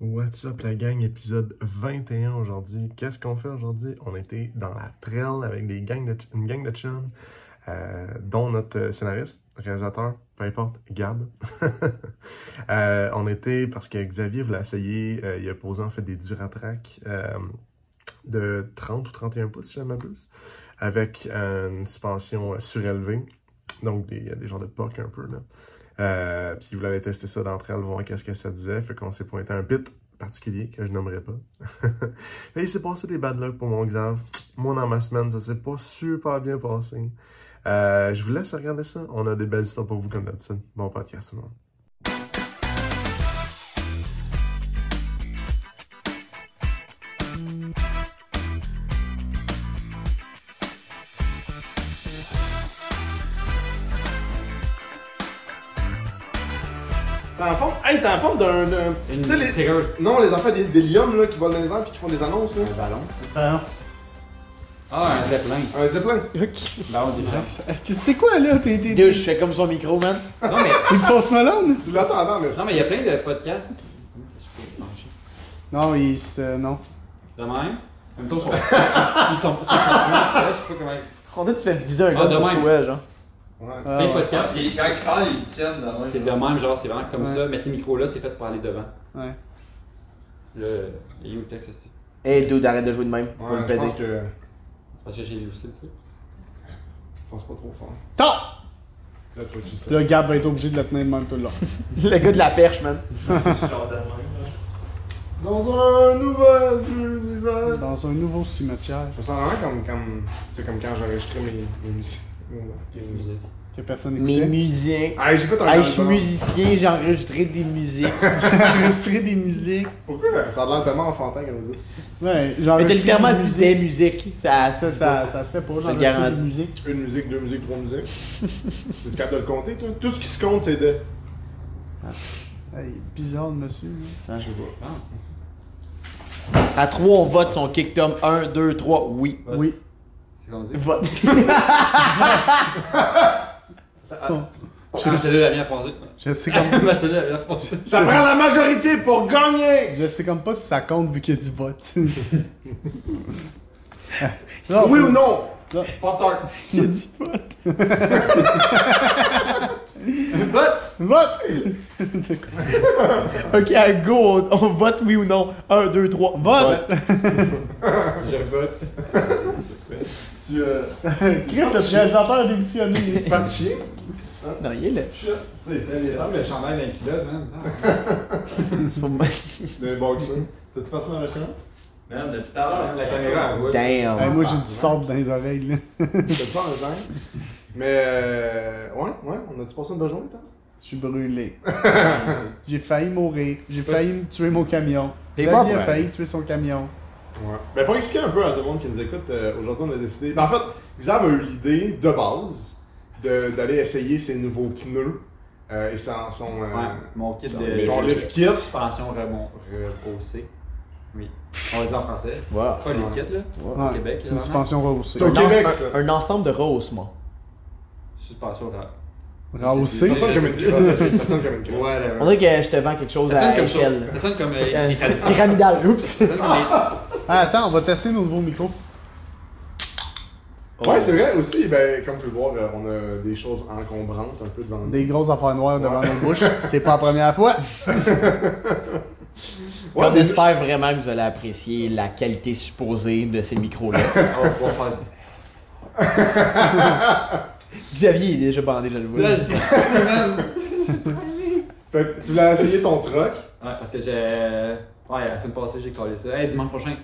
What's up la gang, épisode 21 aujourd'hui. Qu'est-ce qu'on fait aujourd'hui? On était dans la trail avec des gangs de, une gang de chums, euh, dont notre euh, scénariste, réalisateur, peu importe, Gab. euh, on était parce que Xavier voulait essayer, euh, il a posé en fait des Duratrack euh, de 30 ou 31 pouces, si je ne m'abuse, avec une suspension surélevée, donc des, des genres de POC un peu là. Euh, puis voulait aller tester ça d'entre elles, voir qu'est-ce que ça disait. Fait qu'on s'est pointé un pit particulier que je nommerai pas. Et il s'est passé des bad luck pour mon Xav. Moi, dans ma semaine, ça s'est pas super bien passé. Euh, je vous laisse regarder ça. On a des belles histoires pour vous comme d'habitude. Bon podcast, tout le monde. En forme, d'un. d'un- Une Tu sais, les- serrure. Non, les enfants des, des liums là, qui volent dans les airs puis qui font des annonces là. Un ballon. Ah, un zeppelin. Un zeppelin. Ballon d'urgence. c'est quoi là? T'es, t'es, Dude, t'es, je fais comme son micro, man. Non, mais, t'es le Post Malone? Tu l'attends, mais. non, mais il y a plein de podcasts. Non, il se. Non. De même? En même temps, ils sont. Ils sont. ils sont- Je sais pas comment. On dit que tu fais viser un Ah, gars de sur même. toi, genre. Ouais. Ah, ouais. podcasts. C'est quand il parle, il tienne dans C'est de même, genre, c'est vraiment comme Ouais. ça. Mais ces micros-là, c'est fait pour aller devant. Ouais. Le. Il est où le texte, Hey, dude, arrête de jouer de même. On va Ouais, le je péter. pense que. Parce que j'ai lu aussi le truc. Pense pas trop fort. Tant! Le Gab va être obligé de le tenir de même tout le long. Le gars de la perche, man. Dans un nouvel univers. Dans un nouveau cimetière Je me sens vraiment comme. comme comme quand j'enregistrais mes, mes musiques. Musiques. que personne Mes musiciens. Ah, un Hey, je suis album. musicien, j'ai enregistré des musiques. J'ai enregistré des musiques. Pourquoi? Ça a l'air tellement enfantin comme ça? Ouais, j'ai Mais t'as enregistré littéralement des dit des musiques. Ça, ça, Ça, ça. ça se fait enregistré garantis. des musiques. Une musique, deux musiques, trois musiques. T'es capable de le compter, toi? Tout ce qui se compte, c'est de. Hey, bizarre, le monsieur. là. Ah, je sais Ah. pas. À 3, on vote son kick tom 1, 2, 3, oui. Oui. Vote. Ah, passer. Je sais comme, Ma celle-là, elle vient passer. Ça prend la majorité pour gagner! je sais comme pas si ça compte vu qu'il y a du vote. Non, oui ou non? Non. Pop tart. Il a dit vote. Vote! Vote! Ok, à go, on, on vote oui ou non. 1, 2, 3, Vote! Je vote. Tu. Euh. Chris, le réalisateur a démissionné. C'est pas de chien? Non, il est là. C'est très, très bien. Le chandail d'un culotte, man. C'est pas mal. Le boxer. T'as-tu parti dans le restaurant? Man, depuis tout à l'heure, La caméra, elle roule. Damn. Hey, moi, j'ai du sable dans les oreilles, là. T'as-tu en gêne? Mais. Euh... Ouais, ouais, on a-tu passé une bonne journée, toi? Je suis brûlé. J'ai failli mourir. J'ai failli me tuer mon camion. Prêt. failli tuer son camion. Ouais. Ben, pour expliquer un peu à tout le monde qui nous écoute, euh, aujourd'hui, on a décidé. Ben, en fait, Xav a eu l'idée de base de- d'aller essayer ses nouveaux pneus. Euh, et son. son euh, Ouais, mon kit de. Ton lift kit. Suspension repoussée. Oui. On va dire en français. Wow. Pas les kits, là. Au Ouais, Québec, c'est là, une suspension rehaussée. Au Un, Québec, un- ça. un ensemble de rehaussement. Suspension. Rehaussée? Ça sonne comme une crosse. Ça sonne comme une crosse. Ouais, On dirait que je te vends quelque chose Ça à ça. échelle. Ça sonne comme euh. Pyramidal, oups. Ah, attends, on va tester nos nouveaux micros. Ouais, c'est vrai aussi, ben, comme vous pouvez le voir, euh, on a des choses encombrantes un peu devant nous. Des grosses affaires noires devant nos bouches. C'est pas la première fois. Ouais, on espère vraiment que vous allez apprécier la qualité supposée de ces micros-là. On va pouvoir faire. Xavier est déjà bandé, je le vois. Là, je- Fait que tu voulais essayer ton truck. Ouais, parce que j'ai. Ouais, la semaine passée, j'ai collé ça. Hey, dimanche prochain.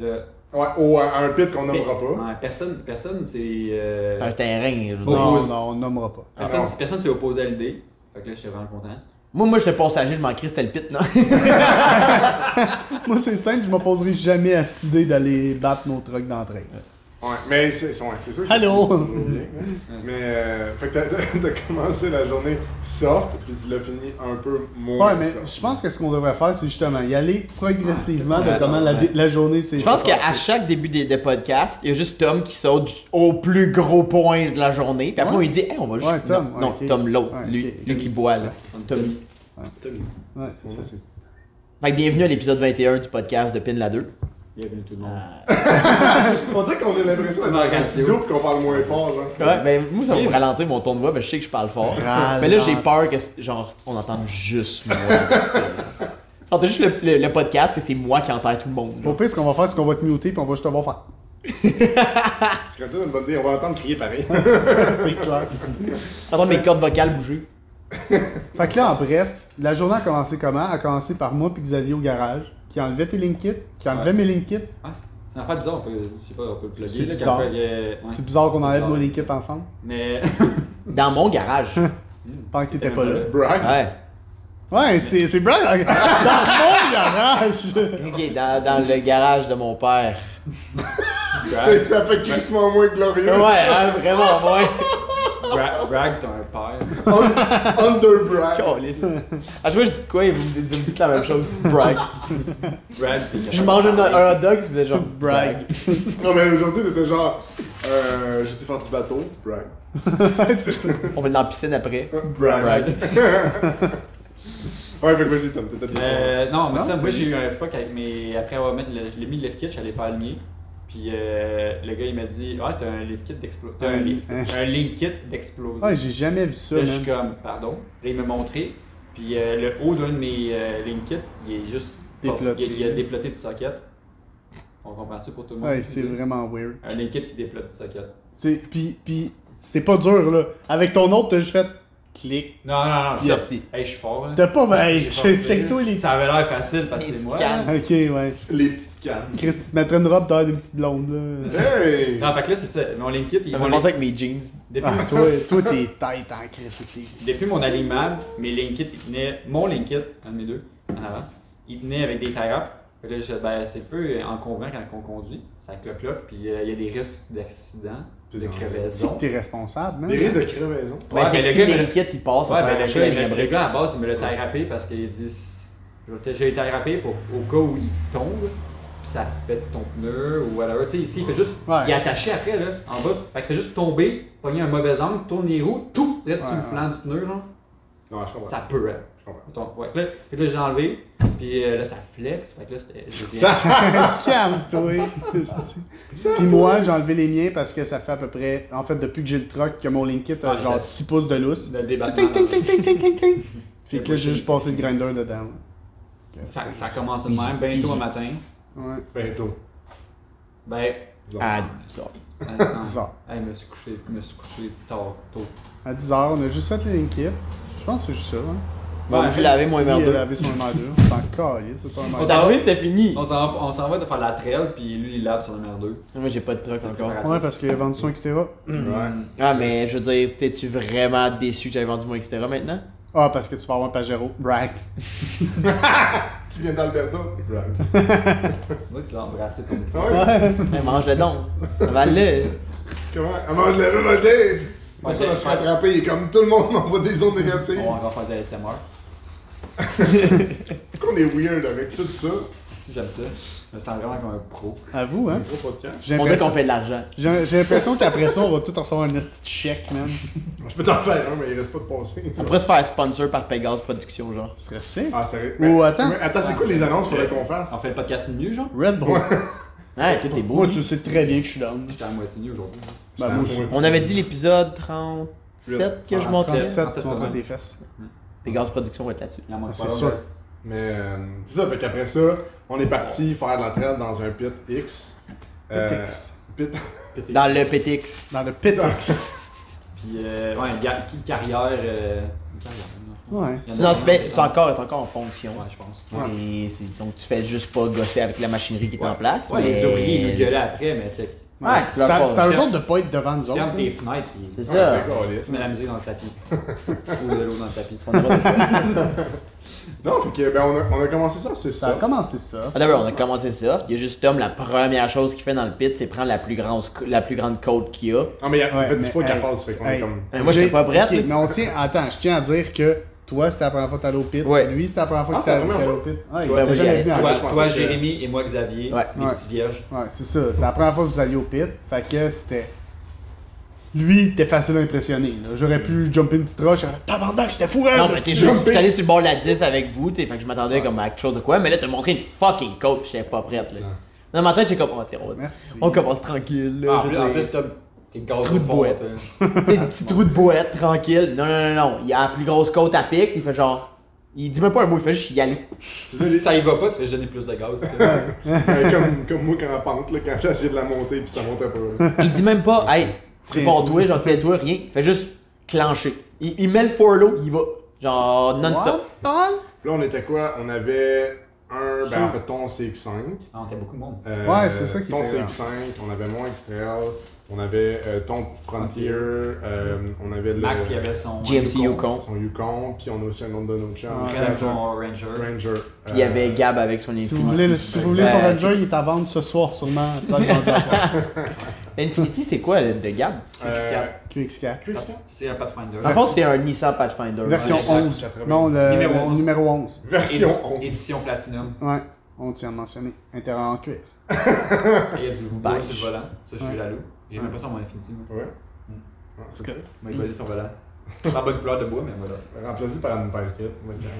Ouais, à un pit qu'on nommera pas. Ouais, personne, personne s'est. euh, Un terrain, je veux dire. Non, non, on nommera pas. Personne, personne s'est opposé à l'idée. Fait que là, j'étais vraiment content. Moi, moi, j'étais passager, je m'en crie, c'était le pit, non? Moi, c'est simple, je m'opposerai jamais à cette idée d'aller battre nos trucks d'entrée. Ouais, mais c'est ouais, sûr que Allô? hein. Mais, euh, fait que t'as commencé la journée soft, puis tu l'as fini un peu moins Ouais, mais je pense que ce qu'on devrait faire, c'est justement y aller progressivement de Ouais, comment la, ouais. la journée s'est Je pense qu'à chaque début des, des podcasts, il y a juste Tom qui saute au plus gros point de la journée. Puis après, Ouais. on lui dit, hey, on va juste. Ouais, Tom, Non. Tom, l'autre. Ouais, lui, lui qui boit, là. Tommy. Ouais, c'est ça. C'est Fait que bienvenue à l'épisode 21 du podcast de Pin la 2. Bienvenue tout le monde. On dirait qu'on a l'impression d'être dans un studio et qu'on parle moins fort, genre. Ouais, ben moi ça va me mais- ralentir mon ton de voix, mais je sais que je parle fort. Mais là j'ai peur que genre on entende juste moi. On entend juste le, le- le podcast que c'est moi qui entends tout le monde. Au pire, ce qu'on va faire, c'est qu'on va te muter puis on va juste te voir faire. C'est comme ça une bonne idée, on va entendre crier pareil. C'est clair. T'entends mes cordes vocales bouger. Fait que là, en bref, la journée a commencé comment? A commencé par moi puis Xavier au garage, qui enlevait tes link kits, qui enlevait Ouais. mes link kits. Ah, c'est une affaire bizarre, on peut, je sais pas, on peut le C'est plugger. bizarre. a- ouais. C'est bizarre qu'on enlève bizarre. nos link kits ensemble, Mais. Dans mon garage. pendant que t'étais pas là. Brag. Ouais. Ouais, c'est c'est Brad dans mon garage! Ok, dans, dans le garage de mon père. C'est- Ça fait crissement moins glorieux. Ouais, hein, vraiment, ouais. Bra- Bragg, t'as un père. Un- Under brag. Calisse. À chaque fois que je dis de quoi, vous, vous me dites la même chose. Brag. Bragg, t'es Je mange un, un hot dog, vous êtes genre Brag. Non, mais aujourd'hui, t'étais genre. Euh, J'étais faire du bateau. Brag. C'est ça. On va aller dans la piscine après. Brag. Brag. Ouais, fait que vas-y, Tom, t'étais bien. Euh, non, mais Non, ça, c'est moi j'ai eu un fuck avec mes. Après avoir mis le, j'ai mis le lift kit, j'allais faire le mien. Puis euh, le gars il m'a dit Ah, t'as un lift kit d'exploser. T'as un, Hein. un link kit d'exploser. Ouais, j'ai jamais vu ça, Là, je suis comme, pardon. Là, il m'a montré. Puis euh, le haut d'un de mes euh, link kits, il est juste. Déploté. Il, il a déploté du socket. On comprend-tu pour tout le monde? Ouais, c'est vraiment weird. Un link kit qui déplote du socket. C'est puis puis c'est pas dur là. Avec ton autre, t'as juste fait clic. Non, non, non, Yeah. sorti. Hey, je suis fort. là. T'as pas ben, J'ai forcé, check toi les Ça avait l'air facile parce que c'est moi. Ok, ouais. Les petites cannes. Chris, tu te mettrais une robe d'air d'une petite blonde là. Hey! Non, fait que là, c'est ça. Mon link kit, il Ça penser avec mes jeans. depuis, Ah, toi, toi t'es tête en Chris, ok. depuis mon alignement, mes link kits, ils tenaient. Mon link kit, un de mes deux, en avant, il tenait avec des. Fait que là, je ben, c'est peu encombrant quand on conduit. Ça cloque, puis euh, il y a des risques d'accident, de crevaison. que t'es responsable, man. Des risques de crevaison. Ouais, Ouais, c'est mais que le si gars, ils passent, on Ouais, ben le gars, à base, il me l'a taille râpé parce qu'il dit j'ai taille râpé pour au cas où il tombe, puis ça pète ton pneu ou whatever. Tu sais, ici, il fait juste. Ouais. Il est attaché après, là, en bas. Fait qu'il fait juste tomber, pogner un mauvais angle, tourne les roues, tout, sur Ouais, le flanc du pneu, là. Non, je comprends. Ça peut, hein. Je comprends. Ouais. Là, fait que là, j'ai enlevé, puis euh, là, ça flex. Fait que là, c'était. Ça- Calme-toi. Puis moi, j'ai enlevé les miens parce que ça fait à peu près, en fait, depuis que j'ai le truck, que mon Linkit a Ah, genre t'as- 6 pouces de lousse. Le débattement. Ting, ting, ting, ting, ting, ting, ting. Fait que là, j'ai c'est- juste passé le grinder dedans. Fait que ça a commencé de même, bientôt un matin. Ouais, Bientôt. Ben. Disons. Ah, bizarre. attends. 10 heures. Hey, je me suis couché, je me suis couché tard, tôt. À 10 heures, on a juste fait le Linkit. Je pense que c'est juste ça. Hein. Bon, Ouais. j'ai lavé mon Lui, il a MR2. lavé son MR2. C'est encore c'est pas un On MR2. s'est arrivé, c'était fini. On s'en va, on s'en va de faire la trail, puis lui il lave son numéro 2. Moi j'ai pas de C'est encore. Ouais, parce qu'il a vendu son Xterra. Ouais. Ah, mais je veux dire, t'es-tu vraiment déçu que j'avais vendu mon Xterra maintenant? Ah, parce que tu vas avoir un Pajero. Brag. Qui vient d'Alberta? Brag. Moi qui l'ai embrassé ton Ah ouais? Mais mange-le donc. Avale-le. Comment? Ah, mange le mange le Ouais, ça va se rattraper. Il comme tout le monde m'envoie des ondes négatives. On va encore faire des ASMR. Pourquoi on est weird avec tout ça? Si j'aime ça. Je me sens vraiment comme un pro. À vous, Un hein. gros podcast. J'ai On dit l'impression qu'on fait de l'argent. j'ai- j'ai l'impression qu'après ça, on va tout recevoir un esti de chèque, man. Je peux t'en faire un, mais il reste pas de passer. On pourrait se faire sponsor par Pegasus Productions, genre. Ce serait sick. Ah, sérieux? Ou Mais- attends. mais attends, c'est quoi les annonces qu'il faudrait qu'on fasse? On fait le podcast mieux, genre? Red Bull. Ouais, tout est beau. Moi, lui. tu sais très bien que je suis down. J'étais à moitié nu aujourd'hui. Bah, moi aussi. On avait dit l'épisode 37 que je montais. 37, tu 37, montres tes fesses. Pegasus Productions va être là-dessus. Il en manque C'est sûr. Mais euh, c'est ça, fait qu'après ça, on est parti faire de la trail dans un pit X. Euh, PTX. pit. Dans le PTX. Dans le PTX. Puis, euh, ouais, une ga- une carrière. euh, une carrière, non? Ouais. Non, c'est un, encore, c'est encore en fonction. Ouais, je pense. Et c'est- donc tu fais juste pas gosser avec la machinerie qui est en place. Ouais, mais... les ouvriers, ils nous gueulaient après, mais check. Ouais, tu C'est à à eux autres de pas être devant nous Tu autres. fermes là. tes fenêtres, puis C'est ça. tu mets la musique dans le tapis. Ou de l'eau dans le tapis. On Non, fait que, ben, on a, on a commencé ça, c'est Ça a ça. commencé ça. Ah, D'abord, on a commencé ça. Il y a juste Tom, la première chose qu'il fait dans le pit, c'est prendre la plus grande, la plus grande côte qu'il y a. Non, mais il y a ça Ouais, fait 10 mais, fois qu'elle passe, fait qu'on hey. est comme. Moi, j'étais pas prête. Mais on tient. Attends, je tiens à dire que toi, c'était la première fois que t'allais au pit. Ouais. Lui, c'était la première fois Ah, que la t'allais au pit. Ouais, il j'y jamais venu. Toi, toi que- Jérémy et moi, Xavier, Ouais. les Ouais. petits vierges. Ouais, c'est ça. C'est la première fois que vous alliez au pit. Fait que c'était. Lui, t'es facile à impressionner. là. J'aurais pu jumper une petite roche. j'aurais fait, Tabarnak, j'étais fou, Non, raide, mais t'es juste, j'étais allé sur le bord de la 10 avec vous, t'sais, fait que je m'attendais comme à quelque chose de quoi, mais là, t'as montré une fucking coach, j'étais pas prête, là. Dans ma tête, j'ai comme, oh, t'es Merci. on commence tranquille, là. Ah, en je plus, en plus, t'as tes gaz Trou de boîte. toi. T'sais, des petits trous de boîte, tranquille. Non, non, non, non. Il a la plus grosse côte à pic, il fait genre. Il dit même pas un mot, il fait juste y aller. Si ça y va pas, tu fais donner plus de gaz. Euh, comme, comme moi quand en pente, là, quand j'ai essayé de la monter puis ça montait pas. Il dit même pas, hey, Tiens, réponds-toi, genre, tiens-toi, rien. Il fait juste clencher. Il, il met le forlow, il va. Genre, non-stop. Là, on était quoi? On avait un, ben en fait, ton CX5. Non, t'as beaucoup de monde. euh, Ouais, c'est ça qui Ton était CX5, on avait mon XTL, on avait euh, ton Frontier, euh, on avait le. Max, il avait son. GMC Yukon. Son Yukon, puis on a aussi un autre de. Ouais. Il avait son Ranger. Ranger. Puis il y avait Euh, Gab avec son Si Infinity. vous voulez, le- si vous voulez son Ranger, il est à vendre ce soir, sûrement. Pas de vendu à soir. Infinity, c'est quoi le- de Gab? Euh, QX4. C'est un Pathfinder. Par contre, C'est un Nissan Pathfinder. Version Ouais, 11. 80. Non, le Numéro le 11. numéro 11. Version Édi- 11. Édition Platinum. Ouais, on tient à mentionner. Intérêt en cuir. Il y a du bois sur le volant. Ça, je suis la loup. J'ai même pas ça mon Infinity. moi. Ouais. C'est que- Moi, il va son volant. Pas bonne couleur de bois, mais voilà. Remplacé par une Grip. bonne gang.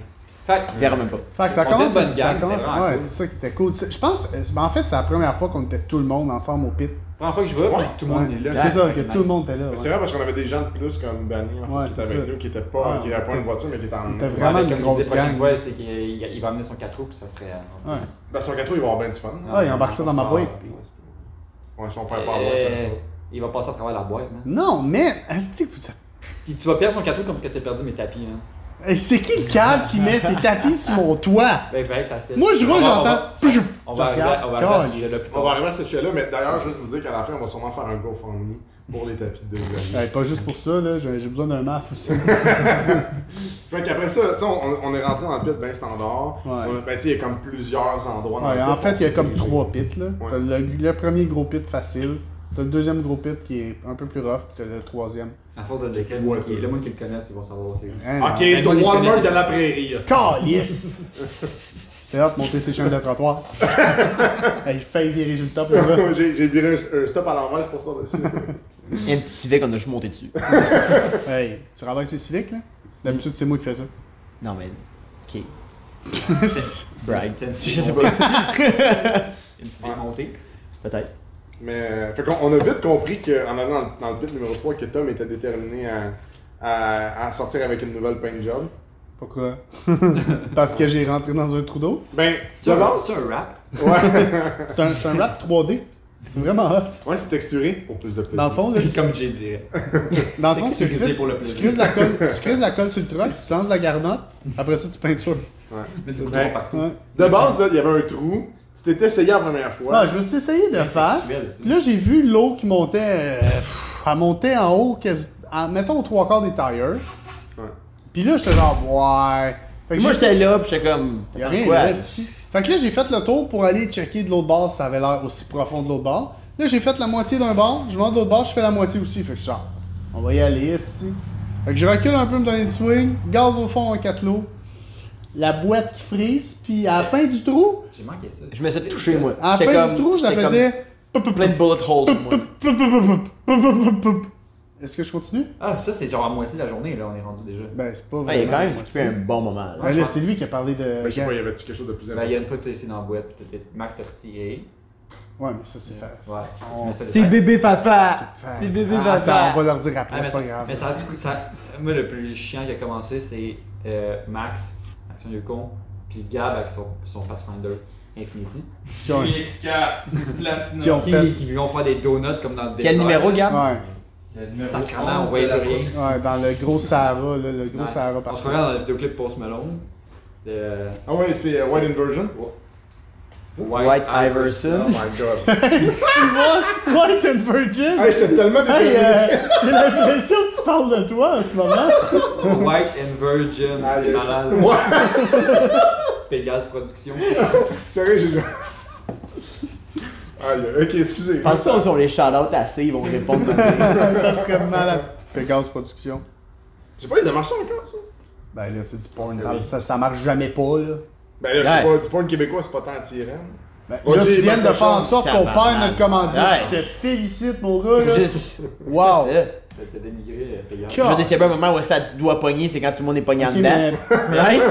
Fait verra même pas. Fait que ça commence, une ça commence, ouais, c'est ça qui était cool. Je pense, euh, ben, en fait, c'est la première fois qu'on était tout le monde ensemble au pit. première fois que je vois, tout le monde est là. C'est ça, que tout le monde était là. C'est vrai parce qu'on avait des gens de plus comme Danny en fait, Ouais, qui étaient avec nous, qui étaient pas, qui n'avaient pas une voiture mais qui étaient en. on était Ouais, vraiment une grosse gang. fois, c'est qu'il il- il va amener son 4 roues, puis ça serait. euh, Ouais. Dans son gâteau, il va avoir bien du fun. Ouais, il embarque ça dans ma boîte, puis- Ouais, son père pas avoir ça. Euh, Il va passer à travers la boîte, man. Non, mais, est-ce que vous êtes. Puis tu vas perdre ton 4 roues comme que t'as perdu mes tapis, hein. Hey, C'est qui le cave qui met ses tapis sur mon toit? Ben, il fallait que ça. Moi, je On va- j'entends. On va arriver à on va arriver à ce sujet-là plus On va tard. arriver à ce sujet-là, mais d'ailleurs, juste vous dire qu'à la fin, on va sûrement faire un GoFundMe pour les tapis de Xavier. Hey, pas juste pour ça, là, j'ai j'ai besoin d'un maf aussi. Fait qu'après ça, tu sais, on, on est rentré dans le pit bien standard. Ouais. On- Ben, il y a comme plusieurs endroits dans Ouais, le pit. en fait, il y a comme trois pits. Là. Ouais. T'as le, le premier gros pit facile, t'as le deuxième gros pit qui est un peu plus rough, puis t'as le troisième. À force de lequel, Ouais, qui- le monde qui le connaisse, ils vont savoir c'est. Hein, Ok, c'est moi, le Walmart de la prairie. Calice! C'est hot, monter ses chaînes de trottoir. hey, failli virer le top. J'ai viré un, un stop à l'envers, je passe pas dessus. Il y a un petit civic, on a juste monté dessus. Hey, tu ramasses les civiques, là? D'habitude, c'est moi qui fais ça. Non, mais. Ok. C'est Je sais pas. Une civique montée. Peut-être. Mais, euh, fait qu'on on a vite compris qu'en allant dans, le- dans le pit numéro 3, que Tom était déterminé à, à, à sortir avec une nouvelle paint job. Pourquoi? Parce que j'ai rentré dans un trou d'eau? Ben, C'est un, base, c'est un rap. ouais, C'est un, c'est un rap 3D. C'est vraiment hot. ouais c'est texturé pour plus de plaisir. Dans le fond, là, tu- Comme Jay dirait. dans le fond, ce que tu Texturisé fais, pour le tu plaisir. crises la colle, tu crises la colle sur le truck, tu lances la garnotte, après ça, tu peintures. Mais c'est Ouais. vraiment partout. Ouais. De base, là, il y avait un trou. Tu t'étais essayé la première fois. Ouais, je me suis essayé de c'est face. sexuel, ça. Puis là, j'ai vu l'eau qui montait. euh, pff, elle montait en haut, quasi- en- mettons aux trois quarts des tires. Ouais. Puis là, j'étais genre, ouais. Fait que Moi, j'ai- j'étais là, pis j'étais comme. Y a rien, quoi? là, esti. Fait que là, j'ai fait le tour pour aller checker de l'autre bord si ça avait l'air aussi profond de l'autre bord. Là, j'ai fait la moitié d'un bord, je monte de l'autre bord, je fais la moitié aussi. Fait que genre, on va y aller, esti. Fait que je recule un peu, me donner du swing, gaz au fond en 4 lots, la boîte qui frise, puis à la fin du trou, J'ai manqué ça. Je me suis touché, moi. à la fin comme- du trou, ça faisait. Plein de bullet holes moi. Est-ce que je continue? Ah, ça, c'est genre à moitié de la journée, là, on est rendu déjà. Ben, c'est pas Ouais, il a quand même skippé un bon moment. là. Ben là, c'est lui qui a parlé de. Ben, je sais pas, y avait-tu quelque chose de plus Ben, important? il y a une fois que t'as essayé dans la boîte, puis t'étais- Max t'a retiré. Ouais, mais ça, c'est fait. Ouais. On- C'est bébé! Fait- C'est bébé Ah, fafa! Attends, on va leur dire après, Ah, c'est pas grave. mais ça a du coup, ça, moi le plus chiant qui a commencé c'est euh, Max, Action Yukon, puis Gab avec son, son Pathfinder Infinity. Qui ont- PX4, Platinum. Qui ont- Qui, fait- qui vont faire des donuts comme dans le Quel désert. numéro, Gab? Ouais, 11 on voyait rien. ouais, dans le gros Sahara, là, le gros Ouais. Sahara On partout. se regarde dans le vidéoclip Post Malone de Ah ouais, c'est euh, White Inversion? White Iverson. Oh my god. Tu vois? White and Virgin! hey, j'étais tellement Hey, déterminé. euh, j'ai l'impression que tu parles de toi en ce moment. White and Virgin, Ah, c'est malade. Ouais, Pégase Production. sérieux, j'ai Aïe, ok, excusez. Pense ça, on les shout-out assez, ils vont répondre. ça. ça serait malade. Pégase Production. Je sais pas, il a marché encore, ça? Ben là, c'est du porn. Ah. Ça, ça marche jamais pas, là. Ben là, je sais pas, du porn québécois, c'est pas tant attirant. Ben, là, tu viens de faire en sorte qu'on perd notre commandite. Ouais. Je te félicite, mon gars, là. Juste. Wow! T'as euh, Pégase. Je veux dire, s'il y a pas un moment où ça doit pogner, c'est quand tout le monde est pogné en Ok, dedans. mais Right?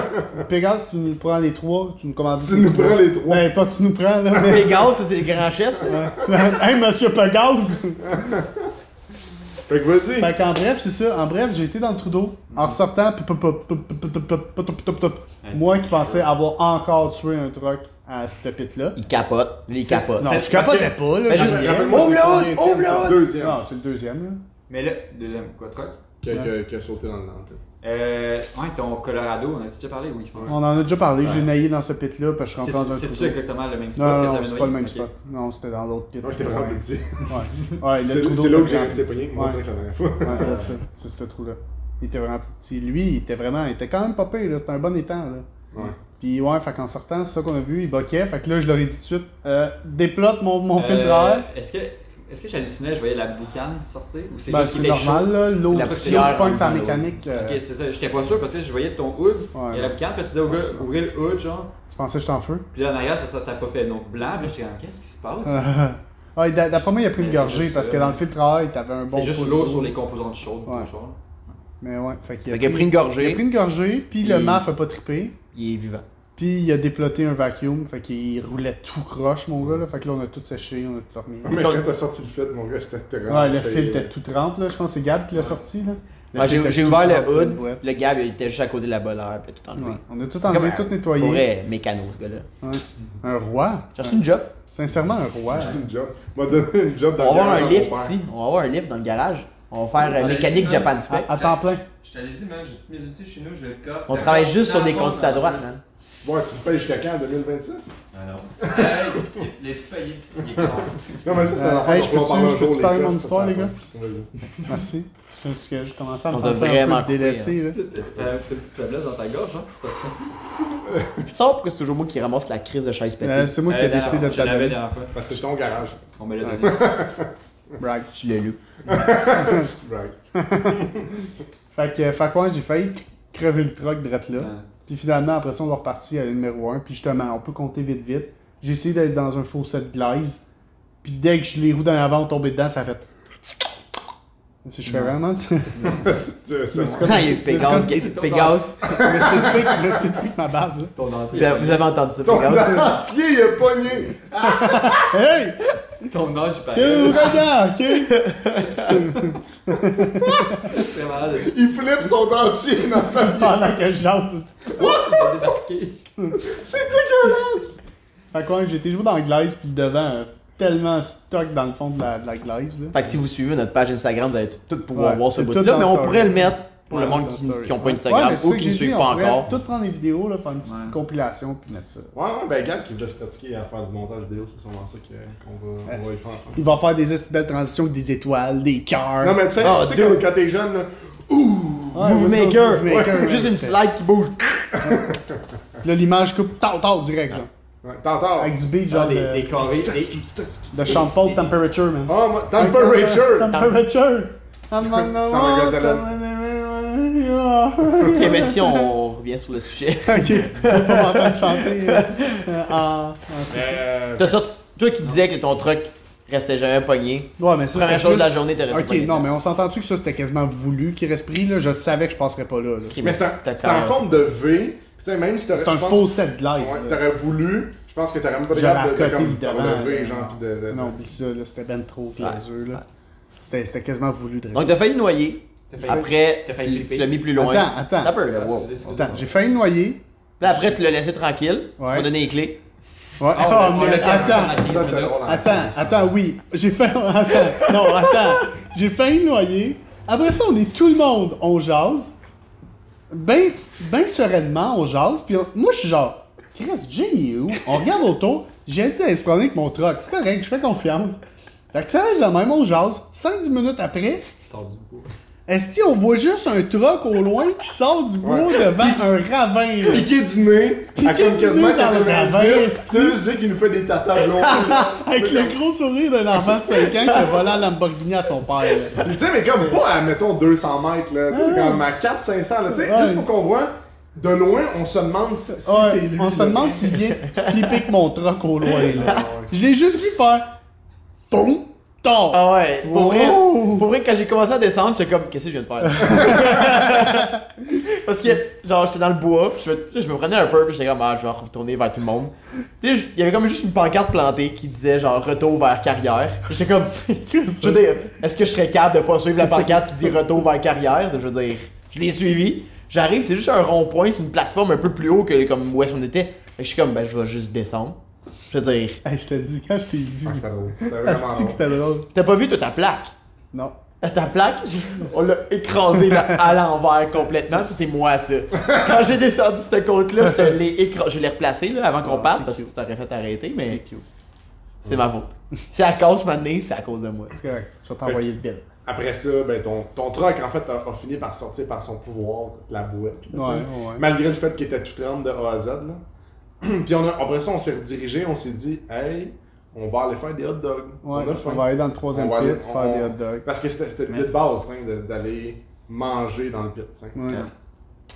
Pégase, tu nous prends les trois, tu nous commandes. Tu nous prends les trois. Ben, pas tu nous prends, là, mais. Pégase, ça c'est le grand chef, ça. hey, monsieur Pégase! Fait que vas-y. Fait qu'en bref, c'est ça. En bref, j'ai été dans le trou d'eau. En ressortant, pop, pop, pop, pop, pop, pop, pop, pop, pop, pop, pop. moi qui pensais avoir encore tué un truck à cette pit-là. Il capote. Lui, il capote. Non, je capotais pas, là. Ben. Rappelle-moi, Ouvre c'est le combien hood, de ouvre le tiens? hood. Deuxième. Non, c'est le deuxième, là. Mais là, deuxième, quoi, truck? Qui a, qui a- qui a sauté dans le fait. Euh, ouais, ton Colorado, on a déjà parlé, oui. On en a déjà parlé, je l'ai Ouais. naillé dans ce pit-là, parce que je suis rentré dans un C'est-tu exactement le même spot Non, non, non, c'est pas le même spot. Non, c'était dans l'autre pit. Ouais, j'étais vraiment Ouais. petit. Ouais. Ouais, le C'est trou d'eau c'est là où j'ai resté pogné, mon Ouais. la dernière fois. Ouais, c'est ça. C'est ce trou-là. Il était vraiment petit. Lui, il était vraiment. Il était quand même pas pire, là. C'était un bon étang, là. Ouais. Puis ouais, fait qu'en sortant, c'est ça qu'on a vu, il boquait. Fait que là, je leur ai dit tout de suite, euh, déplote mon, mon Euh, filtre à air. Est-ce que, est-ce que j'hallucinais, je voyais la boucane sortir? Ou c'est Ben, juste c'est normal, chaud? là. L'eau pogne sa mécanique. euh, Ok, c'est ça. J'étais pas sûr parce que je voyais ton hood, Ouais, il y a la boucane, puis tu disais au gars, Ouais, c'est ouvrez le hood, genre. Tu pensais que j'étais en feu? Puis là, en arrière, ça, ça t'a pas fait non blanc, puis j'étais comme, qu'est-ce qui se passe? ouais, d'après moi, il a pris une gorgée parce que dans le filtre à air, t'avais un bon c'est juste l'eau sur les composantes chaudes. Mais ouais, fait qu'il a pris une gorgée. Il a pris une gorgée, puis le MAF a pas trippé. Il est vivant. Puis il a déploté un vacuum, fait qu'il roulait tout croche, mon gars, là. Fait que là, on a tout séché, on a tout dormi. Mais quand t'as sorti le filtre, mon gars, c'était terrible. Ouais, le fil était tout trempe, là. Je pense que c'est Gab qui l'a sorti, là. Le Ouais, fil j'ai j'ai ouvert le hood, le gars il était juste à côté de la boleur, puis tout enlevé. Ouais, On a tout enlevé, Comme tout un- Pour nettoyé. vrai, mécano ce gars-là. Ouais. Un roi. Cherche une job. Sincèrement, un roi. J'ai une job. M'a donné une job On dans va le avoir un garage à lift mon père. ici. On va avoir un lift dans le garage. On va faire euh, On mécanique Japan man. Spec. À, temps plein. Je t'avais dit, man, j'ai tous mes outils chez nous, je le coffre. On Le travaille juste sur des conduites à droite. hein. Ouais, tu me payes jusqu'à quand, en 2026? Ah non. Hey, il est payé. Il est con. Non, mais ça, c'est Euh, un hey, dont je on va peux-tu- parler les mon histoire, les gars? va. Vas-y. Merci. Je pense que je commençais à me On t'a sentir un vraiment délaissé, là. T'as une petite faiblesse dans ta gorge, hein? Tu sais pourquoi c'est toujours moi qui ramasse la crise de chaise pétée? Euh, c'est moi qui ai Euh, décidé de te la fois. Parce que c'est ton garage. On me l'a donné. Brag. Je l'ai lu. Right. Fait que, ouais, j'ai failli crever le truck direct là. Puis finalement, après ça, on va repartir à la numéro 1. Puis justement, on peut compter vite vite. J'ai essayé d'être dans un fossé de glaise. Puis dès que les roues dans l'avant ont tombé dedans, ça fait. Si je fais vraiment du. Pégase. Pégase. Restez de ma bave. Là. Ton entier. Vous avez, entendu ça, Ton Pégase? entier, il a pogné. hey! Ton âge, il paraît. regarde, ok? C'est malade. Il flippe son dentier dans sa vie. Pendant que je lance. C'est dégueulasse! Fait quoi, j'étais joué dans la glace, puis devant. Euh, tellement stock dans le fond de la, de la glaise là. Fait que si vous suivez notre page Instagram, vous allez tout- pouvoir Ouais, voir ce bout-là. Mais on story. pourrait le mettre pour le monde qui n'ont pas. Instagram Ouais, ou qui ne suivent pas encore. Tout prendre des vidéos, là, faire une petite Ouais. compilation, puis mettre ça. Ouais, ouais, ben Gab qui voulait se pratiquer à faire du montage vidéo, c'est sûrement ça que- qu'on va, y faire. Il va faire des belles transitions avec des étoiles, des cœurs. Non, mais tu sais, Ah, quand, quand t'es jeune, là, Ouais, Move Maker. Move Maker, Juste une slide qui bouge. Là, l'image coupe tard, tard, direct, genre. Ouais, t'entends. Avec du beat, Genre genre des, de, des carrés. De Paul Temperature, man. Ah, temperature! Temperature! Ok, mais si on revient sur le sujet. Ok, tu vas pas m'entendre chanter. euh, en- en- Euh, T'as sorti, toi qui disais que ton truc restait jamais pogné. Ouais, mais ça, Première c'était chose de la journée, t'es resté Ok, pogné. non, mais on s'entend-tu que ça, c'était quasiment voulu qu'il reste pris, là? Je savais que je passerais pas là, mais c'est en- t'as c'est en quand- forme de V. Tu sais, même si t'aurais. C'est un faux set de live. Ouais, t'aurais voulu. Je pense que t'aurais même pas capable de, de, comme, genre, pis de. de- Non, oublie ça, là, c'était ben trop piégeux, là. C'était c'était quasiment voulu de rester. Donc t'as failli le noyer. Failli- Après, t'as failli tu, flipper. tu l'as mis plus loin. Attends, attends. Un peu, là, wow. Attends, j'ai failli le noyer. Là, après, tu l'as laissé tranquille. Tu Ouais. m'as donné les clés. Ouais, Ah, oh, mais attends. pendant 15 Ça, c'était minutes. drôle. Attends, attends, oui. J'ai fait. Attends, non, attends. J'ai failli le noyer. Après ça, on est tout le monde, on jase. Ben, ben sereinement, on jase. Puis moi, je suis genre, Chris, Jay, il? On regarde autour. J'ai dit d'aller se promener avec mon truck. C'est correct, je fais confiance. Fait que ça reste de même, on jase. 5-10 minutes après, Sors du bout. Est-ce qu'on voit juste un truck au loin qui sort du bois Ouais. devant un ravin, là? Piqué du nez, à Piqué comme du quasiment dans le ravin, 90, esti. tu sais, je dis qu'il nous fait des tatas blonds. Avec le gros sourire d'un enfant de 5 ans qui a volé la Lamborghini à son père, tu sais, mais comme pas à, mettons, 200 mètres, là. Tu sais, comme à 400-500, là. Tu sais, Ouais. juste pour qu'on voit, de loin, on se demande si, si Ouais, c'est lui. on se demande s'il vient flipper mon truck au loin, là. Je l'ai juste vu faire. Boum! Ah ouais, pour vrai, pour vrai, quand j'ai commencé à descendre, j'étais comme, qu'est-ce que je viens de faire? Parce que, genre, j'étais dans le bois, puis je, me- là, je me prenais un peu, puis j'étais comme, ah, je vais retourner vers tout le monde. Puis il y avait comme juste une pancarte plantée qui disait, genre, retour vers carrière. J'étais comme, je veux dire, est-ce que je serais capable de pas suivre la pancarte qui dit retour vers carrière? Je veux dire, je l'ai suivi. J'arrive, c'est juste un rond-point, c'est une plateforme un peu plus haut que comme où est-ce qu'on était. Fait que je suis comme, ben, je vais juste descendre. Je veux dire, Hey, je te dis, quand je t'ai vu, Ah, c'était drôle. C'était que drôle. c'était drôle? t'as pas vu toute ta plaque? Non. À ta plaque, on l'a écrasé là, à l'envers complètement. Ça, c'est moi, ça. Quand j'ai descendu cette côte-là, je te l'ai écrasé. Je l'ai replacé là, avant qu'on Ah, parte parce que tu t'aurais fait arrêter, mais C'est ma faute. Si à cause maintenant, c'est à cause de moi. C'est correct. Je vais t'envoyer le bill. Après ça, ben, ton, ton truck, en fait, a, a fini par sortir par son pouvoir, la boîte. là, Ouais, ouais. Malgré le fait qu'il était tout trempe de A à Z. Là. Puis on a, après ça, on s'est redirigé, on s'est dit, hey, on va aller faire des hot dogs. Ouais, on a faim. on va aller dans le troisième On va pit, aller- faire on- des hot dogs. Parce que c'était c'était l'idée de base, de- d'aller manger dans le pit. Ouais.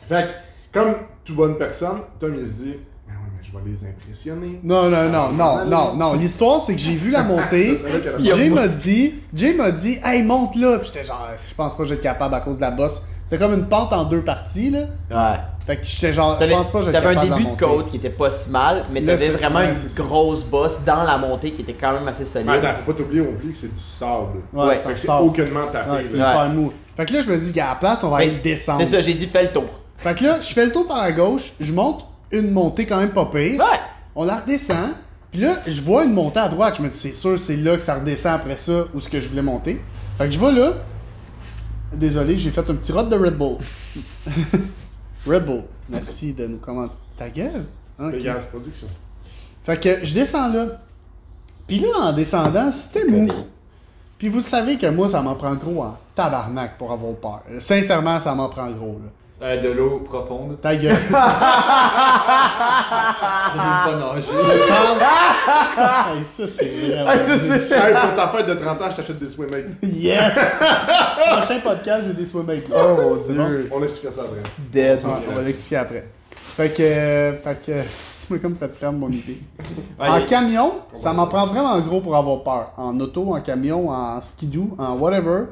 Fait que, comme toute bonne personne, Tom il se dit, mais ouais, mais je vais les impressionner. Non, non, non, non, non, non. L'histoire, c'est que j'ai vu la montée. Jay m'a dit, Jay m'a dit, hey, monte là. Puis j'étais genre, je pense pas que je vais être capable à cause de la bosse. C'était comme une pente en deux parties, là. Ouais. Fait que j'étais genre, je T'avais pense pas t'avais capable un début de côte qui était pas si mal, mais t'avais c'est- vraiment ouais, une c'est grosse bosse dans la montée qui était quand même assez solide. Attends, faut pas t'oublier non plus que c'est du sable. Ouais, Ouais, ça Fait que c'est aucunement tapé. Ouais, c'est hyper mou. Fait que là, je me dis qu'à la place, on va aller le descendre. C'est ça, j'ai dit fais le tour. Fait que là, je fais le tour par la gauche, je monte une montée quand même pas pire. Ouais. On la redescend. Puis là, je vois une montée à droite. Je me dis, c'est sûr, c'est là que ça redescend après ça, où ce que je voulais monter. Fait que je vais là. Désolé, j'ai fait un petit rod de Red Bull. Red Bull, merci de nous commenter. Ta gueule? Ok. Les gaz production. Fait que je descends là. Puis là, en descendant, c'était mou. Puis vous savez que moi, ça m'en prend gros en tabarnak pour avoir peur. Sincèrement, ça m'en prend gros, là. Euh, de l'eau profonde. Ta gueule. C'est pas nager. Hey, ça, c'est vraiment... Hey, pour ta fête de 30 ans, je t'achète des swimmates. Yes! Prochain podcast, j'ai des swimmates. là. Oh mon bon? On expliquera ça après. Dead. Ouais, on va l'expliquer après. Fait que, euh, fait que, tu m'as comme fait perdre mon idée. Ouais, en camion, ça m'en prend vraiment gros pour avoir peur. En auto, en camion, en skidoo, en whatever.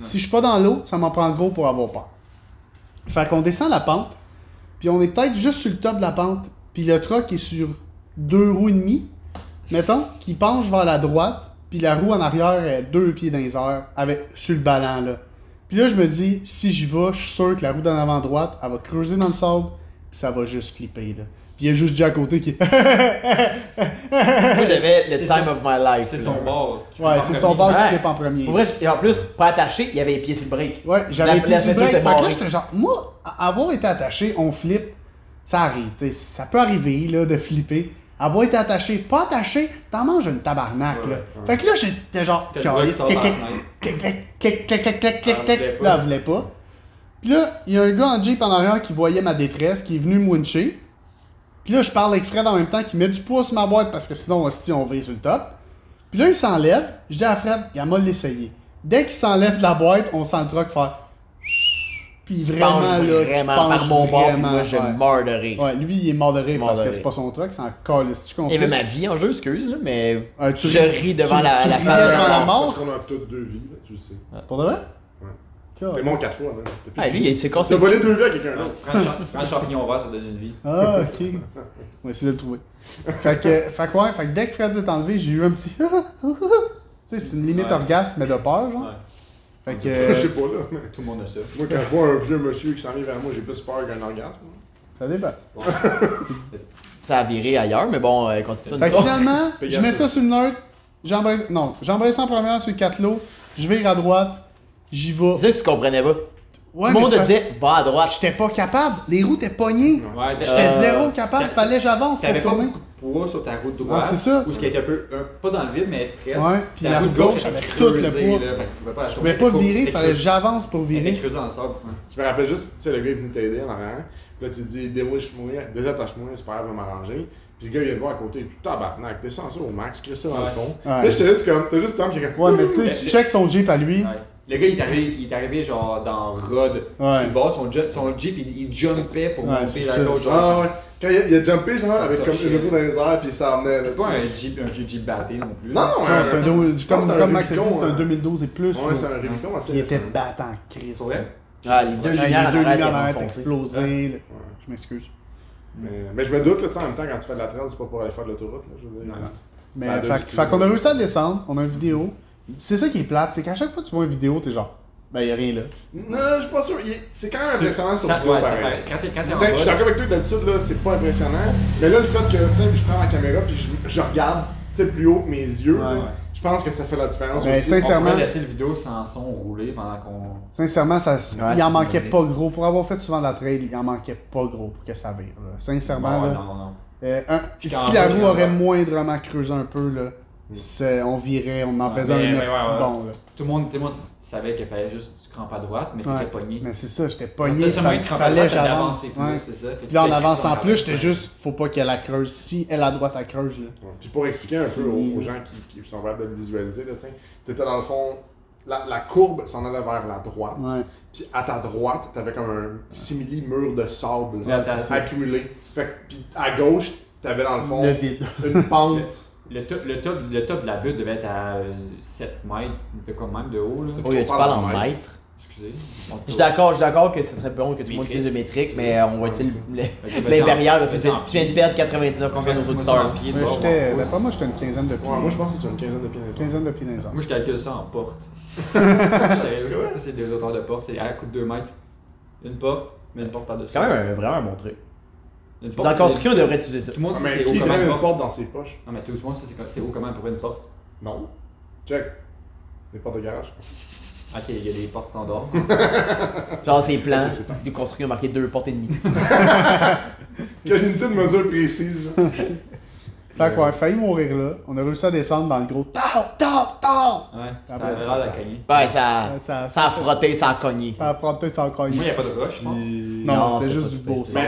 Si je suis pas dans l'eau, ça m'en prend gros pour avoir peur. Fait qu'on descend la pente, puis on est peut-être juste sur le top de la pente, puis le truck est sur deux roues et demi, mettons, qui penche vers la droite, puis la roue en arrière est deux pieds dans les avec, sur le ballon, là. Puis là, je me dis, si j'y vais, je suis sûr que la roue d'en avant droite, elle va creuser dans le sable, puis ça va juste flipper, là. Puis il y a juste Dieu à côté qui Moi, j'avais le C'est time son- of my life. C'est son bord. Ouais, c'est son bord qui flippe en premier. Pour vrai, et en plus, pas attaché, il y avait les pieds sur le break. Ouais, j'avais été la du ceinture break. Fait que là, j'étais genre, moi, avoir été attaché, on flippe, ça arrive. t'sais, Ça peut arriver, là, de flipper. Avoir été attaché, pas attaché, t'en manges une tabarnak, Ouais, là. ouais. Fait que là, j'étais genre, le. Là, elle voulait pas. Puis là, il y a un gars en Jeep en arrière qui voyait ma détresse, qui est venu me wincher. Puis là, je parle avec Fred en même temps, qui met du poids sur ma boîte parce que sinon, hostie, on va sur le top. Puis là, il s'enlève. Je dis à Fred, il a mal l'essayer. Dès qu'il s'enlève de la boîte, on sent le truck faire. Puis vraiment, là, vraiment par mon bord, moi, je ouais. meurs de rire. Ouais, lui, il est mort de rire parce que c'est pas son truck, c'est encore le tu Il y avait ma vie en jeu, excuse, là, mais Euh, tu je ris- devant tu- la, tu la la la mort? mort? Parce qu'on a toutes deux vies, là, tu le sais. Pour de vrai? T'es mon quatre fois, man. T'as Ah, lui, il s'est T'as cassé. volé deux vies à quelqu'un d'autre. tu prends champignon vert, ça donne une vie. Ah, ok. On va essayer de le trouver. Fait que, fait que, ouais, fait que dès que Fred s'est enlevé, j'ai eu un petit. tu sais, c'est une limite orgasme, mais de peur, genre. Ouais. Fait que. Je sais pas, là. mais Tout le monde a ça. Moi, quand je vois un vieux monsieur qui s'en vient vers moi, j'ai plus peur qu'un orgasme. Ça dépasse. Ça a viré ailleurs, mais bon, euh, continue Fait que finalement, je mets ça sur le neutre. J'embrasse. Non, j'embrasse en première sur le 4 lots. Je vire à droite. J'y vais. C'est ça que tu comprenais pas. Ouais, Tout le monde te disait, va à droite. J'étais pas capable. Les roues étaient pognées. Ouais, J'étais t'avais- zéro capable. t'a- Fallait que j'avance pour T'avais pas tourner. beaucoup de poids sur ta route droite. Ouais, c'est ça. Ou ce qui était un peu, un- pas dans le vide, mais presque. Ouais, puis la route gauche avait tout le poids. Je pouvais pas virer, fallait que j'avance pour Elle était virer. creusée dans le sable. ouais. Je me rappelle juste, tu sais, le gars est venu t'aider en arrière. Puis là, tu te dis, dérouche-moi, désattache-moi, c'est pas grave, vais m'arranger. Puis le gars, il vient te voir à côté, puis tabarnak, descends ça au max, crée ça dans le fond. Ouais. Là, j'étais juste comme, t'as juste Tom qui est comme, Ouais, mais tu sais, tu check son Jeep à lui. Ouais. Le gars, il est arrivé, il est arrivé genre dans Rod Ouais. sur le bord, son, jet, son Jeep, il, il jumpait pour Ouais, monter la côte. Ah ouais. Quand il a, il a jumpé, genre, avec comme une roue dans les airs, puis ça emmenait. là, C'est pas un. Jeep, un vieux Jeep batté non plus. Non, non, Non, un- c'est un, je comme, un comme Max a dit, Rubicon, c'est un hein. 2012 et plus. Ouais, c'est un Rubicon assez Il était battant en crise. Pour vrai? Ah, les deux lumières là. Ouais. Je m'excuse. Mais, mais je me doute, là, tu sais, en même temps, quand tu fais de la trail, c'est pas pour aller faire de l'autoroute, là, je veux dire. Ouais. Mais fait, qu'on a réussi à descendre, on a une vidéo. C'est ça qui est plate, c'est qu'à chaque fois que tu vois une vidéo, t'es genre, ben y'a rien là. Non, je suis pas sûr. C'est quand même impressionnant sur vidéo, pareil. Quand t'es je suis d'accord avec toi d'habitude, là, c'est pas impressionnant. Mais là, le fait que, sais, je prends la caméra puis je, je regarde, tu sais, plus haut que mes yeux, Ouais. je pense que ça fait la différence Mais aussi. c'est- on sincèrement- pourrait laisser le vidéo sans son rouler pendant qu'on... Sincèrement, ça, Ouais, il en manquait pas gros. Pour avoir fait souvent de la trail, il en manquait pas gros pour que ça vire. là. Sincèrement, Ouais, là, non, non. euh, un- si la roue aurait moindrement creusé un peu, là, c'est- on virait, on en Ouais, faisait mais- un ouais, ouais. bon. Là. Tout le monde, tout le monde savait qu'il fallait juste du crampe à droite, mais Ouais. t'étais pogné. Mais c'est ça, j'étais pogné, à fallait droite, que ça j'avance. que Puis là, en avançant plus, j'étais juste, faut pas qu'elle la creuse. Si elle à droite, elle creuse, là. Ouais. Puis pour expliquer un peu aux, aux gens qui, qui sont capables de le visualiser, là, tu sais, t'étais dans le fond, la, la courbe s'en allait vers la droite. Ouais. Puis à ta droite, t'avais comme un simili mur de sable accumulé. Fait que, puis à gauche, t'avais dans le fond Le vide. une pente. Le top, le, top, le top de la butte devait être à euh, 7 mètres, de quoi même de haut. Là. Oh, tu parle parles en mètres. mètres? Excusez. Je suis d'accord, je suis d'accord que ce serait bon que tout le monde utilise le métrique, mais on va utiliser l'impérial parce que tu viens de perdre 99 contre nos Moi, c'est auditeurs. j'étais, ben, pas moi, j'étais une quinzaine de pieds. Moi je pense que c'est une quinzaine de pieds. Quinzaine de pieds. Moi, je calcule ça en porte. C'est des hauteurs de porte. C'est à coup de 2 mètres. Une porte, mais une porte par-dessus. C'est quand même un- vraiment un bon truc. Dans la construction, on devrait utiliser ça. Tout le monde Ah, sait mais c'est haut qui comment une porte. dans ses poches? Non, mais tout le monde sait c'est haut comment pour une porte. Non. Check. Des portes de garage. Ok, il y a des portes standards. Genre, c'est bon. de construction marqué deux portes et demie. Quelle unité de mesure précise, là. Fait qu'on a failli mourir là. On a réussi à descendre dans le gros tard, tard, tard. Ouais, ça l'air de cogner. Ouais, ça, a frotté, ça a cogné. Ça a frotté sans cogner. Moi, il n'y a pas de rush, je pense. Non, Non, c'est juste du beau. Ça.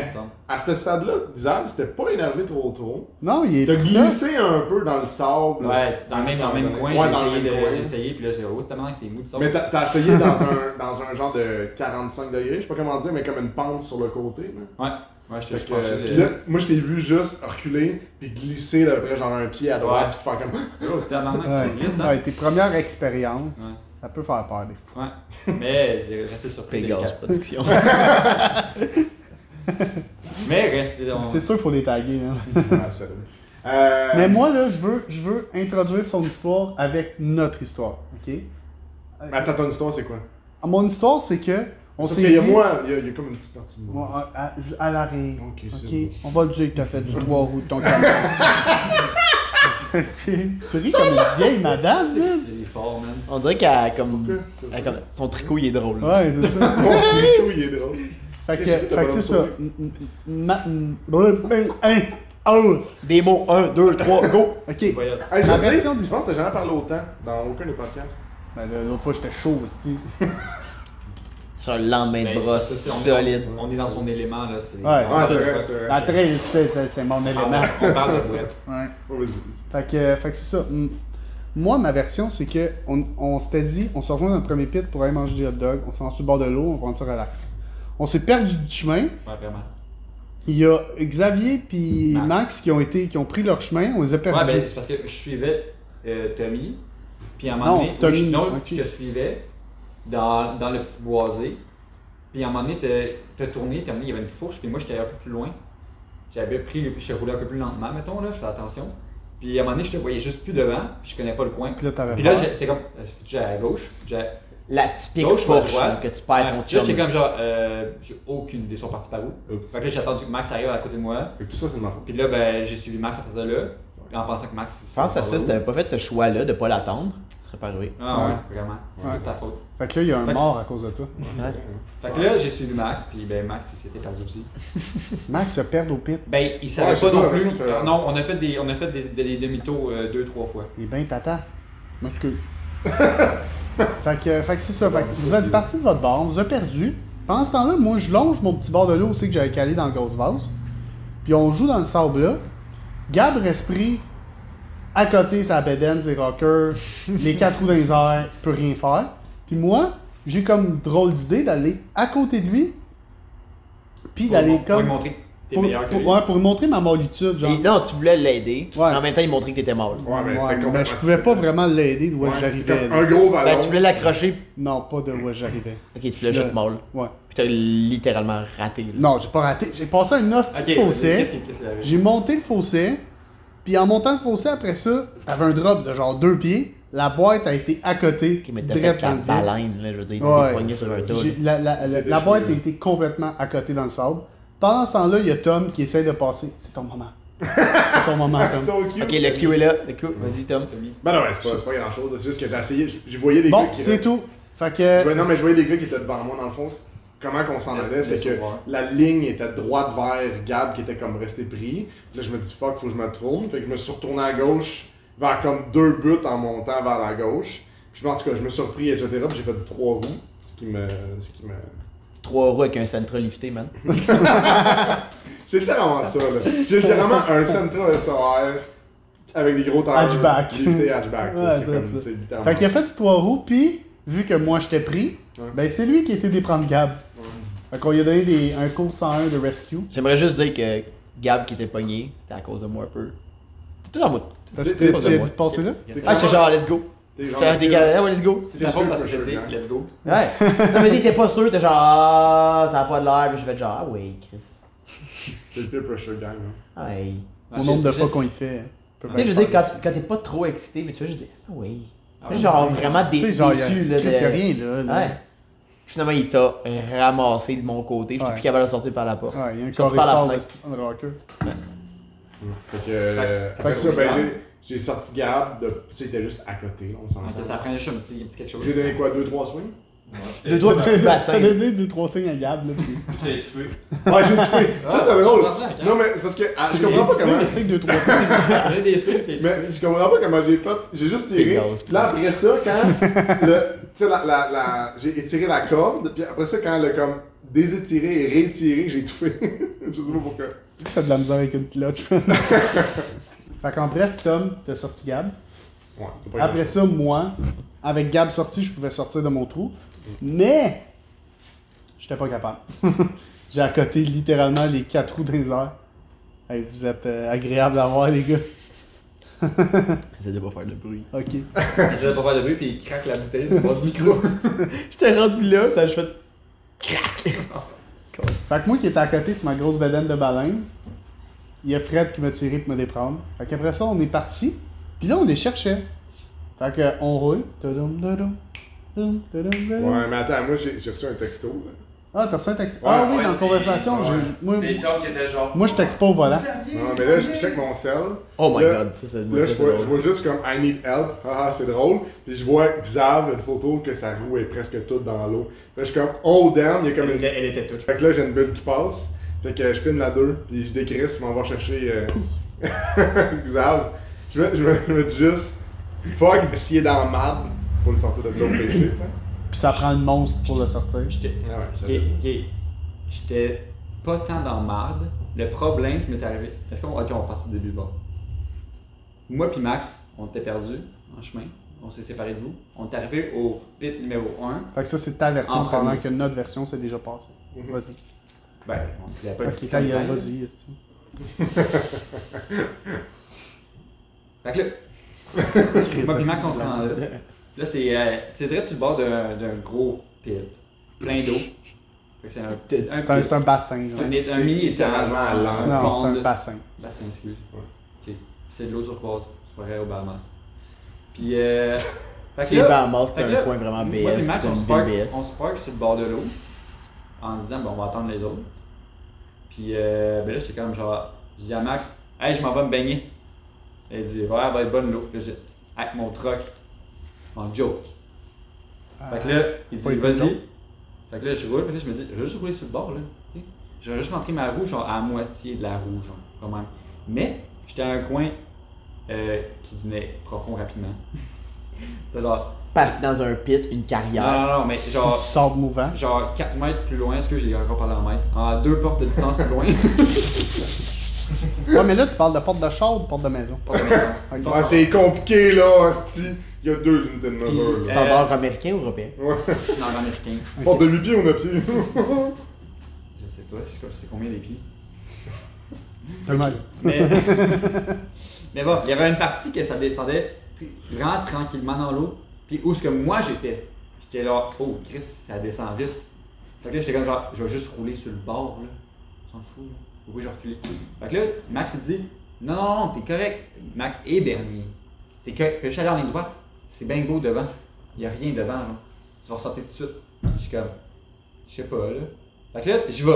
À ce stade-là, Zab, c'était pas énervé trop trop. Non, il est T'as glissé un peu dans le sable. Ouais, dans le même, dans le même coin, Ouais, j'ai dans le essayé, même de- coin. j'ai essayé, puis là, j'ai oh, tellement que c'est mou de ça. Mais t'as essayé dans un, dans un genre de 45 degrés, je sais pas comment dire, mais comme une pente sur le côté. Ouais, ouais, je te Fait je que, te penchais, puis euh, là, moi je t'ai vu juste reculer, puis glisser d'à peu près genre un pied à droite, Ouais. puis faire comme. Oh, glisse, hein? Ouais, tes premières expériences, Ouais. ça peut faire peur des fois. Ouais. Mais j'ai resté surpris. Pegasus délicat. Production. Mais reste. on- C'est sûr qu'il faut les taguer. Hein. Euh, Mais moi, là, je veux, je veux introduire son histoire avec notre histoire. OK? Mais attends, ton histoire c'est quoi? Mon histoire, c'est que. On Parce s'est qu'il y a moi, il y a, il y a comme une petite partie de moi. à, à- à l'arrêt. Ok, c'est Ok, on va le dire que t'as fait du trois roues de ton camion. Tu ris comme une vieille madame, là? C'est c'est fort, man. On dirait qu'elle a comme, comme- Son tricot, il est drôle. là. Ouais, c'est ça. Mon tricot, il est drôle. Fait que, fait que c'est ça. Hein, oh, Des mots, 1, 2, 3, go! Ok. Hey, Ma je sais, version du- pense que t'as jamais parlé autant dans aucun des podcasts. Ben, L'autre fois, j'étais chaud aussi. Sur un lendemain Ben, de brosse c'est- c'est- on- solide. On est dans son élément, là. c'est- Ouais, Ouais, c'est c'est vrai, c'est vrai. La trail, c'est- c'est c'est mon Ah, élément. On parle de boîte. Ouais. Vas-y. Fait que, fait que c'est ça. Moi, ma version, c'est que on, on s'était dit, on se rejoint dans le premier pit pour aller manger des hot dogs. On s'en sur le bord de l'eau, on va prendre ça relax. On s'est perdu du chemin. Ouais, vraiment. Il y a Xavier puis Max. Max. qui ont été, qui ont pris leur chemin. On les a perdus. Ouais, ben, c'est parce que je suivais euh, Tommy. Puis à un moment Non, donné, oui, Tommy, je, non, je te suivais dans, dans le petit boisé. Puis à un moment donné, t'as- tourné, puis à un moment donné, il y avait une fourche, puis moi j'étais un peu plus loin. J'avais pris, puis je roulais un peu plus lentement, mettons, là, je fais attention. Puis à un moment donné, je te voyais juste plus devant, puis je connais pas le coin. Puis là, t'avais Puis là, j'ai- c'était comme, euh, j'allais à gauche, La typique Gauche fourche droite? que tu perds ton Là, chum. j'étais comme genre, euh, j'ai aucune idée, ils sont partis par où. Oups. Fait que là, j'ai attendu que Max arrive à côté de moi. Fait que tout ça, c'est de ma faute. Puis là, ben, j'ai suivi Max à partir de là. En pensant que Max. Pense à ça, si t'avais pas fait ce choix-là de pas l'attendre, serait pas arrivé. Ah ouais, Ouais. vraiment. Ouais. C'est ta faute. Fait que là, il y a un Fait que- mort à cause de toi. Ouais. Fait que là, j'ai suivi Max, puis ben, Max, il s'était perdu aussi. Max se perd au pit. Ben, il savait Ouais, pas non plus. fait- Non, on a fait des, on a fait des, des, des demi-tours euh, deux, trois fois. Il est bien tata. M'excuse. fait que, fait que c'est ça. Fait que vous êtes parti de votre on vous a perdu. Pendant ce temps-là, moi, je longe mon petit bord de l'eau aussi que j'avais calé dans le grosse vase. Puis on joue dans le sable là. Gab reste pris à côté, sa bedaine, ses rockers, les quatre roues dans les airs, peut rien faire. Puis moi, j'ai comme drôle d'idée d'aller à côté de lui. Puis d'aller pour lui comme. montrer que T'es pour, meilleur que pour- lui. ouais, pour lui montrer ma mollitude, genre. Et non, tu voulais l'aider. Ouais. mais En même temps, il montrait que t'étais mort. Ouais, mais Ouais, c'était complètement je pouvais pas vraiment l'aider d'où Ouais, j'arrivais. c'est là. un gros ballon. Ben, tu voulais l'accrocher, Non, pas de où j'arrivais. ok, tu voulais Je- juste mal. Ouais. Puis t'as littéralement raté. là. Non, j'ai pas raté. J'ai passé un hostie Ok, de vas-y, fossé. qu'est-ce qu'est-ce? J'ai monté le fossé. Puis en montant le fossé, après ça, t'avais un drop de genre deux pieds. La boîte a été à côté. T'as direct fait la baleine, là, je veux dire, Ouais. sur un tas. La, la- la- C'est la boîte a été complètement à côté dans le sable. Pendant ce temps-là, il y a Tom qui essaie de passer. C'est ton moment. C'est ton moment, C'est Tom. so cute. Ok, le Q est là. Le Q, vas-y, Tom. Ben non, ouais, c'est pas, c'est pas grand chose. C'est juste que j'ai essayé. je- voyais des Bon, gars qui. c'est tout. Fait Je que. voyais- non, mais je voyais des gars qui étaient devant moi dans le fond. Comment qu'on s'en allait, c'est que la ligne était droite vers Gab qui était comme resté pris. Puis là, je me dis fuck, faut que je me tourne. Fait que je me suis retourné à gauche vers comme deux buts en montant vers la gauche. Puis en tout cas, je me suis surpris, etc. Puis j'ai fait du trois roues. Ce qui me. Ce qui me... Trois roues avec un central lifté, man. C'est littéralement ça, là. J'ai littéralement un Central SOR avec des gros tailleurs. Hatchback. Lifté hatchback. Ouais, c'est c'est comme. ça. C'est littéralement. Fait qu'il a fait du trois roues, puis vu que moi j'étais pris, Ouais. ben c'est lui qui a été déprendre Gab. Fait qu'on lui a donné des, un cours 101 de rescue. J'aimerais juste dire que Gab qui était pogné, c'était à cause de moi un peu. T'es tout en mode. Parce que T'es- tu as dit de passer là? Ah, j'étais genre, let's go. T'es genre- J'étais des gars, ouais, let's go. Ta faute parce que dit let's go. Ouais. Non, mais t'es pas sûr, t'es genre, ah, ça a pas de l'air, puis je fais genre, ah oui, Chris. C'est le pire pressure gang, là. Ah oui. Au nombre de fois qu'on y fait. peut Tu sais, je veux dire, quand, t'es pas trop excité, mais tu fais juste dire, ah oui. Ah Tu sais, ouais. genre vraiment déçu, là. Chris, de- y a rien là. Ouais. Finalement, il t'a ramassé de mon côté, je suis plus capable de sortir par la porte. Ouais, il y a un Sorti carré de par la sable fenêtre. de rocker. Fait que. euh, Fait- que ça, c'est ben, ça. j'ai- j'ai sorti Gab, de, tu sais, il était juste à côté, on s'en Ok, ça prend juste un petit, un petit quelque chose. J'ai donné quoi, 2-3 swings? Le doigt du bassin. T'as donné 2-3 signes à Gab là. puis- Tu t'es étouffé. Ouais, j'ai tout fait. Ça, c'est drôle. tabarnak, hein? Non, mais c'est parce que ah, je comprends pas comment. 2-3 signes. Des swings, t'es Mais je comprends pas comment j'ai fait. J'ai juste tiré. Puis là, après ça, quand. le, tu sais, la, la, la, j'ai étiré la corde. Puis après ça, quand elle a comme désétiré et réétiré, j'ai tout fait. je sais pas pourquoi. Tu fais de la misère avec une clutch. fait qu'en bref, Tom, t'as sorti Gab. Ouais, pas Après ça, moi, avec Gab sorti, je pouvais sortir de mon trou. Mais, j'étais pas capable. J'ai accoté littéralement les quatre roues dans les airs. Hey, vous êtes euh, agréables à voir, les gars. Essaye de pas faire de bruit. Ok. Il essaie de pas faire de bruit, puis il craque la bouteille sur le micro. J'étais rendu là, ça a juste fait. Fait que moi qui étais à côté, c'est ma grosse bedaine de baleine. Il y a Fred qui m'a tiré pour me déprendre. Fait qu'après ça, on est parti. Puis là, on les cherchait. Fait que on roule. Ouais, mais attends, moi, j'ai reçu un texto. là. Ah, t'as reçu un texte. Ouais, ah oui, ouais, dans la conversation, ouais. j'ai- moi, genre. moi je texte pas au volant. Non, mais là, je check mon cell. Oh my Là- god, ça c'est Là, je vois, je vois juste comme I need help. Haha, c'est drôle. Puis je vois Xav, une photo que sa roue est presque toute dans l'eau. Là, je suis comme oh damn, il y a comme Elle une. était, elle était touche. Fait que là, j'ai une bulle qui passe. Fait que je pine la 2. Puis je décris, je m'en vais chercher euh... Xav. Je me, je, me, je me dis juste fuck, s'il est dans le marde, faut le sortir de l'autre PC. Puis ça prend le monstre pour le sortir. J'étais Ah ouais. J'étais pas tant dans marde. Le problème qui m'est arrivé. Est-ce qu'on ok, on va partir du début bon. Moi puis Max, on était perdus en chemin. On s'est séparés de vous. On est arrivé au pit numéro 1. Fait que ça, c'est ta version En pendant premier. que notre version s'est déjà passée. Mhm. Vas-y. Ben, on s'est pas Ok, ta gueule, vas-y. est-ce Fait que là, moi puis Max, on se rend là. Là, c'est euh, c'est direct sur le bord d'un d'un gros pit. Plein d'eau. Fait que c'est un petit. C'est un, c'est un bassin. genre. un, mini étage. littéralement à l'envers. Non, c'est un bassin. Bassin, excuse. Ok. C'est de l'eau turquoise. C'est pareil au Bahamas. Puis, euh. fait que C'est là- Bahamas, fait c'est que un là, coin vraiment Moi BS. et Max, C'est on se parque, ville BS. on se parque sur le bord de l'eau. En se disant, bon, on va attendre les autres. Puis, euh, ben là, j'étais comme genre. Je dis à Max, hey, je m'en vais me baigner. Elle dit, ouais, elle va être bonne l'eau. Là, j'ai avec mon truck. En joke. Fait que là, il dit, vas-y. Fait que là, je roule. Fait que là, je me dis, je vais juste rouler sur le bord, là. tu. Je vais juste rentrer ma roue, genre à moitié de la roue, genre, quand même. Mais, j'étais à un coin euh, qui devenait profond rapidement. C'était genre. Passer dans un pit, une Non, carrière. non, non, mais C'est genre. du sable mouvant. Genre 4 mètres plus loin, est-ce que j'ai encore parlé en mètres? En deux portes de distance plus loin. Ouais, mais là, tu parles de porte de char ou de porte de maison? Pas de maison. Ah, c'est compliqué là, hostie. Il y a deux unités de mesure là. Standard américain ou européen? Ouais. Américain. Porte de 8 pieds ou 9 pieds Je sais pas, c'est c'est combien les pieds? T'as mal. Mais, mais bon, il y avait une partie que ça descendait vraiment tranquillement dans l'eau. Puis où est-ce que moi j'étais? J'étais là, oh Chris, ça descend vite. Fait que là, j'étais comme genre, je vais juste rouler sur le bord, là. On s'en fout, là. Pourquoi je vais reculer? Fait que là, Max il dit, non, non, non, t'es correct. Max et Bernier. T'es correct. Fais juste aller en ligne droite. C'est bien beau devant. Il y a rien devant, là. Tu vas ressortir tout de suite. Je suis comme, je sais pas, là. Fait que là, j'y vais.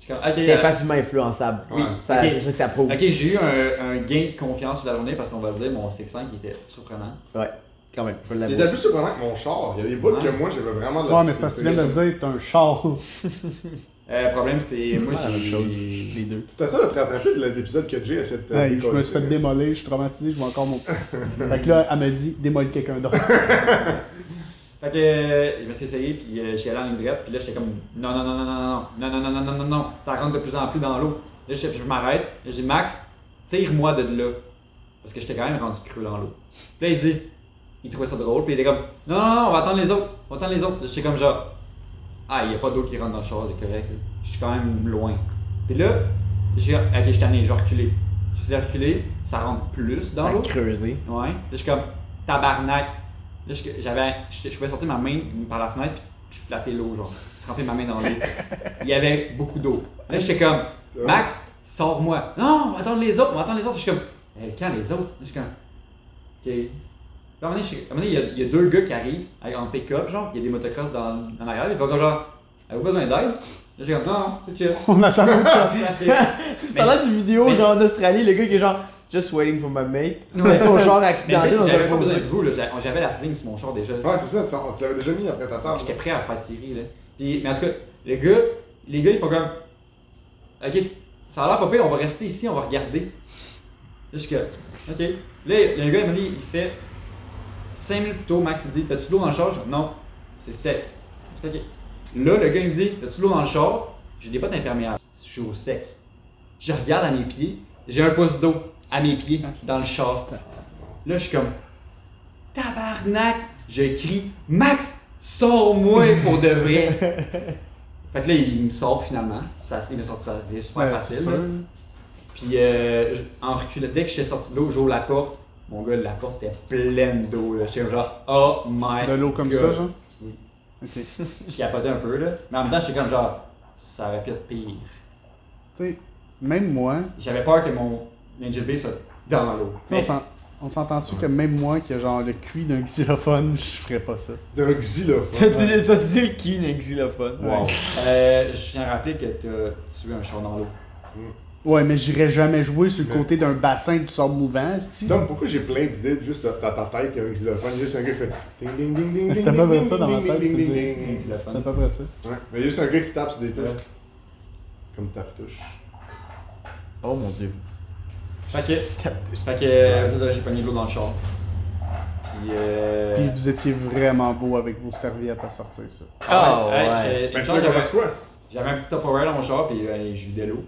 Je suis comme, ok, T'es euh, facilement influençable. Oui. Ça, Ok. C'est ça que ça prouve. Ok, j'ai eu un, un gain de confiance sur la journée parce qu'on va dire mon 6-5 qui était surprenant. Ouais, quand même, je Il était plus surprenant que mon char. Il y a des bouts que moi, j'avais vraiment de la Ouais, mais c'est parce que tu viens de le dire, t'as un char. Euh, le problème, c'est moi, Ah, la même j'ai. chose, les deux. C'était ça le rattrapé de l'épisode que Jay essaie de te Hey, je me suis fait démolir, je suis traumatisé, je vois encore mon petit. fait que là, elle m'a dit, démolis quelqu'un d'autre. Fait que euh, je me suis essayé, puis euh, j'y allé en ligne droite, puis là, j'étais comme non, non, non, non, non, non, non, non, non, non, non, non, non, ça rentre de plus en plus dans l'eau. Là, je, je m'arrête, j'ai dit Max, tire-moi de là. Parce que j'étais quand même rendu creux dans l'eau. Puis là, il dit, il trouvait ça drôle, puis il était comme non, non, non, on va attendre les autres, on va attendre les autres. J'étais comme genre, ah, il n'y a pas d'eau qui rentre dans le char, c'est correct, je suis quand même loin. Puis là, j'ai ok, je suis tanné, je vais reculer. Je suis reculé, ça rentre plus dans l'eau. creuser. Ouais. Là, je suis comme tabarnak. Là, je- j'avais, je, je pouvais sortir ma main par la fenêtre puis, puis flatter l'eau, genre. Tremper ma main dans l'eau. Il y avait beaucoup d'eau. Là, j'étais comme, Max, sors-moi. Non, on va attendre les autres, on va attendre les autres. Je suis comme, Eh, quand les autres? Là, je suis comme, ok. À un moment donné, un il y, a, il y a deux gars qui arrivent en pick-up, genre, il y a des motocross dans, dans l'arrière. Ils vont comme genre, avez-vous besoin d'aide? Là, j'ai comme, non, c'est chill. On attend le char. Ça a l'air d'une vidéo, mais- genre en Australie, le gars qui est genre, just waiting for my mate. Ouais. Son char Mais accidenté dans j'avais un pas besoin de vous, là. J'avais- la sling sur mon char déjà. Ouais, c'est ça, tu, l'avais déjà mis après ta table. J'étais prêt à faire tirer, là. Puis, mais en tout cas, le gars, les gars, ils font comme. Ok, ça a l'air pas pire, on va rester ici, on va regarder. Jusque. Ok. Là, le gars, il m'a dit, il fait. 5 minutes plus tôt, Max, il dit T'as-tu de l'eau dans le char? Je Non, c'est sec. Je ok. Là, le gars, il me dit T'as-tu de l'eau dans le char? J'ai des bottes imperméables. Je suis au sec. Je regarde à mes pieds, j'ai un pouce d'eau à mes pieds dans le char. Là, je suis comme Tabarnak! Je crie Max, sors-moi pour de vrai! fait que là, il me sort finalement. Ça, il m'a sorti ça, c'est super Ouais, facile. Puis euh, je- en reculant, dès que j'étais sorti de l'eau, j'ouvre la porte. Mon gars, la porte était pleine d'eau. là. J'étais genre, oh my De l'eau comme God. ça, genre? Oui. Ok. Je capotais un peu, là. Mais en même temps, j'étais comme genre, ça aurait pu être pire. Tu sais, même moi, J'avais peur que mon Ninja B soit dans l'eau. tu sais, on s'en- on s'entend-tu que même moi, qui a genre le cuit d'un xylophone, je ferais pas ça? D'un T'as xylophone. dit t'as dit le qui d'un xylophone. Wow. Euh, je tiens à rappeler que t'as tué un char dans l'eau. Ouais, mais j'irais jamais jouer sur le côté d'un bassin du sable mouvant, c'ti. Tom, pourquoi j'ai plein d'idées juste dans ta tête qu'il y a un xylophone? Il y a juste un gars qui fait ding ding ding ding. C'était ding, pas vrai ding, ça dans ma ding, tête, ding, je ding, veux ding, dire. ding. C'est C'est à peu près ça. Ouais, mais il y a juste un gars qui tape sur des touches. Ouais. Comme tape touche. Oh mon dieu. Fait que, fait que, c'est ça, j'ai pogné de l'eau dans le char. Puis, euh. Puis vous étiez vraiment beau avec vos serviettes à sortir ça. Ah, hey, ouais. j'ai- Mais tu sais quoi? J'avais un petit Tupperware dans mon char, puis euh, je vidais l'eau.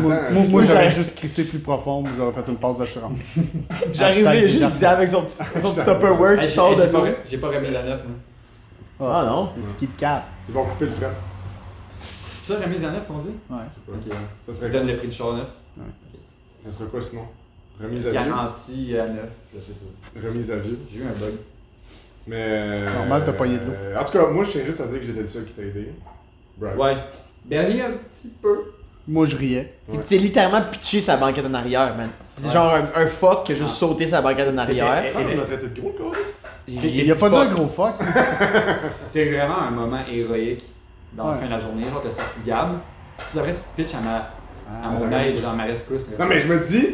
Moi, j'aurais juste crissé plus profond, j'aurais fait une pause d'assurance. Hashtag juste avec son petit, son petit Tupperware qui j'ai sort de j'ai pas, j'ai remis la neuf, moi. Ah non? C'est qui de cap. Ils vont couper le fret. C'est ça, remise la neuf qu'on dit? Ouais. Ok. Ça Ça serait donne le prix du char neuf. Ça serait quoi sinon? Remise à vue. Garantie à neuf, je sais pas. Remise à vue. J'ai eu un bug. Mais. Normal, t'as pogné de l'eau. euh, En tout cas, moi, je tiens juste à dire que j'étais le seul qui t'a aidé. Ouais. Bernier, un petit peu. Moi, je riais. Il s'est littéralement pitché sa banquette en arrière, man. C'est genre un, un fuck qui a juste Ah. sauté sa banquette en arrière. Ah, on m'a traité de gros. Il a pas dit un gros fuck. C'était vraiment un moment héroïque dans la Ouais. fin de la journée. Genre, t'as sorti Gab. Tu devrais te pitch à, ma, à Ah, mon la aide, rescousse. genre ma rescousse. Non, mais je me dis,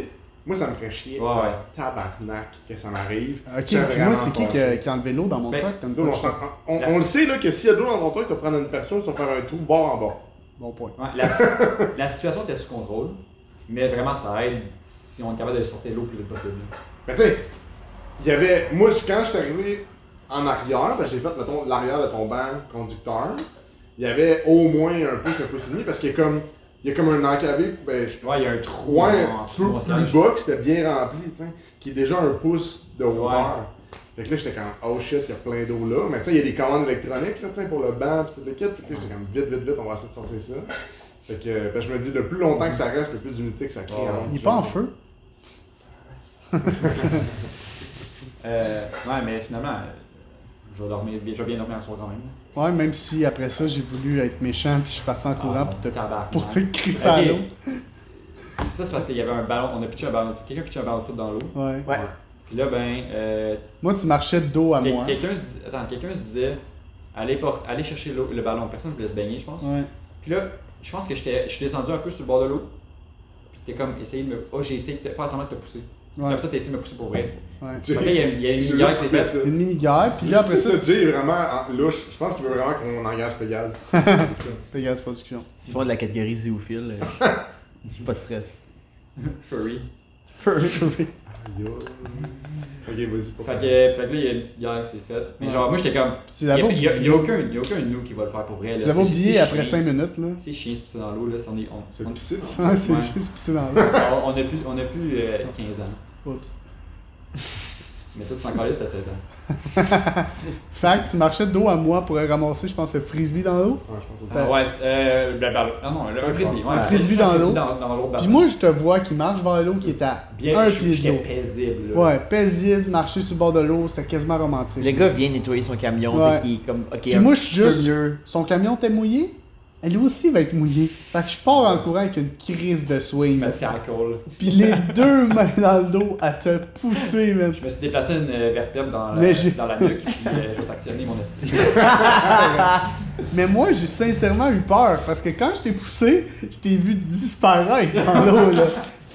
moi, ça me ferait chier. Ouais, ouais. Tabarnak, que ça m'arrive. Ok, moi, c'est qui qui a, qui a enlevé l'eau dans mon Ben, truck on, on- on le sait là, que s'il y a de l'eau dans ton truc, tu vas prendre une personne, tu vas faire un trou bord en bord. Bon point. Ouais, la, la situation était sous contrôle, mais vraiment ça aide si on est capable de sortir l'eau le plus vite possible. Mais tu sais, il y avait. Moi, quand je suis arrivé en arrière, ben, j'ai fait mettons, l'arrière de ton banc conducteur, il y avait au moins un pouce, un pouce et demi, parce qu'il y a comme. Il y a comme un encavé, ben, je Ouais, il y a un trou un mon plus bas, que c'était bien rempli, tu sais, qui est déjà un pouce de hauteur. Fait que là, j'étais comme, oh shit, il y a plein d'eau là. Mais tu sais, il y a des commandes électroniques, là, pour le banc, pis toute l'équipe. Puis là, j'étais comme, vite, vite, vite, on va essayer de sortir ça. Fait que que je me dis, le plus longtemps que ça reste, le plus d'humidité que ça crée. En- Il est pas en feu. Euh, ouais, mais finalement, euh, je vais dormir, je vais bien dormir un soir quand même. Ouais, même si après ça, j'ai voulu être méchant puis je suis parti en courant pour te, Ah, tabarnak. pour te crisser à Ok. l'eau. Ça, c'est parce qu'il y avait un ballon, on a pitché un ballon, quelqu'un a pitché un ballon de foot dans l'eau? Ouais. Ouais. Puis là, ben, euh, Moi, tu marchais de dos à quel- moi. quelqu'un se, dis- attends, quelqu'un se disait, allez, chercher l'eau- le ballon. Personne ne voulait se baigner, je pense. Ouais. Puis là, je pense que je suis descendu un peu sur le bord de l'eau. Puis t'es comme, essayé de me. Oh, j'ai essayé de te faire semblant de te pousser. Ouais. après ça, t'as essayé de me pousser pour vrai. ouais. Il y a, il y a une j'ai guerre juste qui s'est faite. Une mini-guerre, puis là, après ça, Jay est vraiment en- louche. Je pense qu'il veut vraiment qu'on engage Pégase. Pégase Production. S'ils font de la catégorie zoophile, euh, pas de stress. Furry. Yo. Ok, vas-y. pour Fait que, fait que là, il y a une petite guerre qui s'est faite. Mais genre, moi, j'étais comme. Tu Il y a, y aucun, il y a aucun de nous qui va le faire pour vrai. Tu l'avais oublié après chiant. 5 minutes, là. C'est chiant se pisser dans l'eau, là. c'en est- on, C'est on- c'est Ouais. juste pisser dans l'eau. on, a plus, on a plus euh, 15 ans. Oups. Mais toi, tu t'en collais, c'était 16 ans. Fait que tu marchais de dos à moi pour ramasser, je pense, le frisbee dans l'eau? Ouais, je pense que c'est ça. Ah ouais, euh, le ballon. Ah non, le- un frisbee. Ouais, Un frisbee dans l'eau. Puis moi, je te vois qui marche vers l'eau, qui est à bien, un pied de l'eau. paisible. là. Ouais, paisible, marcher sur le bord de l'eau, c'était quasiment romantique. Le gars vient nettoyer son camion, Ouais. qui est comme, ok, Puis moi, je suis juste- mieux. Son camion était mouillé, elle aussi va être mouillée. Fait que je pars en courant avec une crise de swing. Puis les deux mains dans le dos à te pousser, man. Je me suis déplacé une euh, vertèbre dans la, j'ai- dans la nuque, puis euh, je vais t'actionner mon esti. Mais moi, j'ai sincèrement eu peur parce que quand je t'ai poussé, je t'ai vu disparaître dans l'eau, là.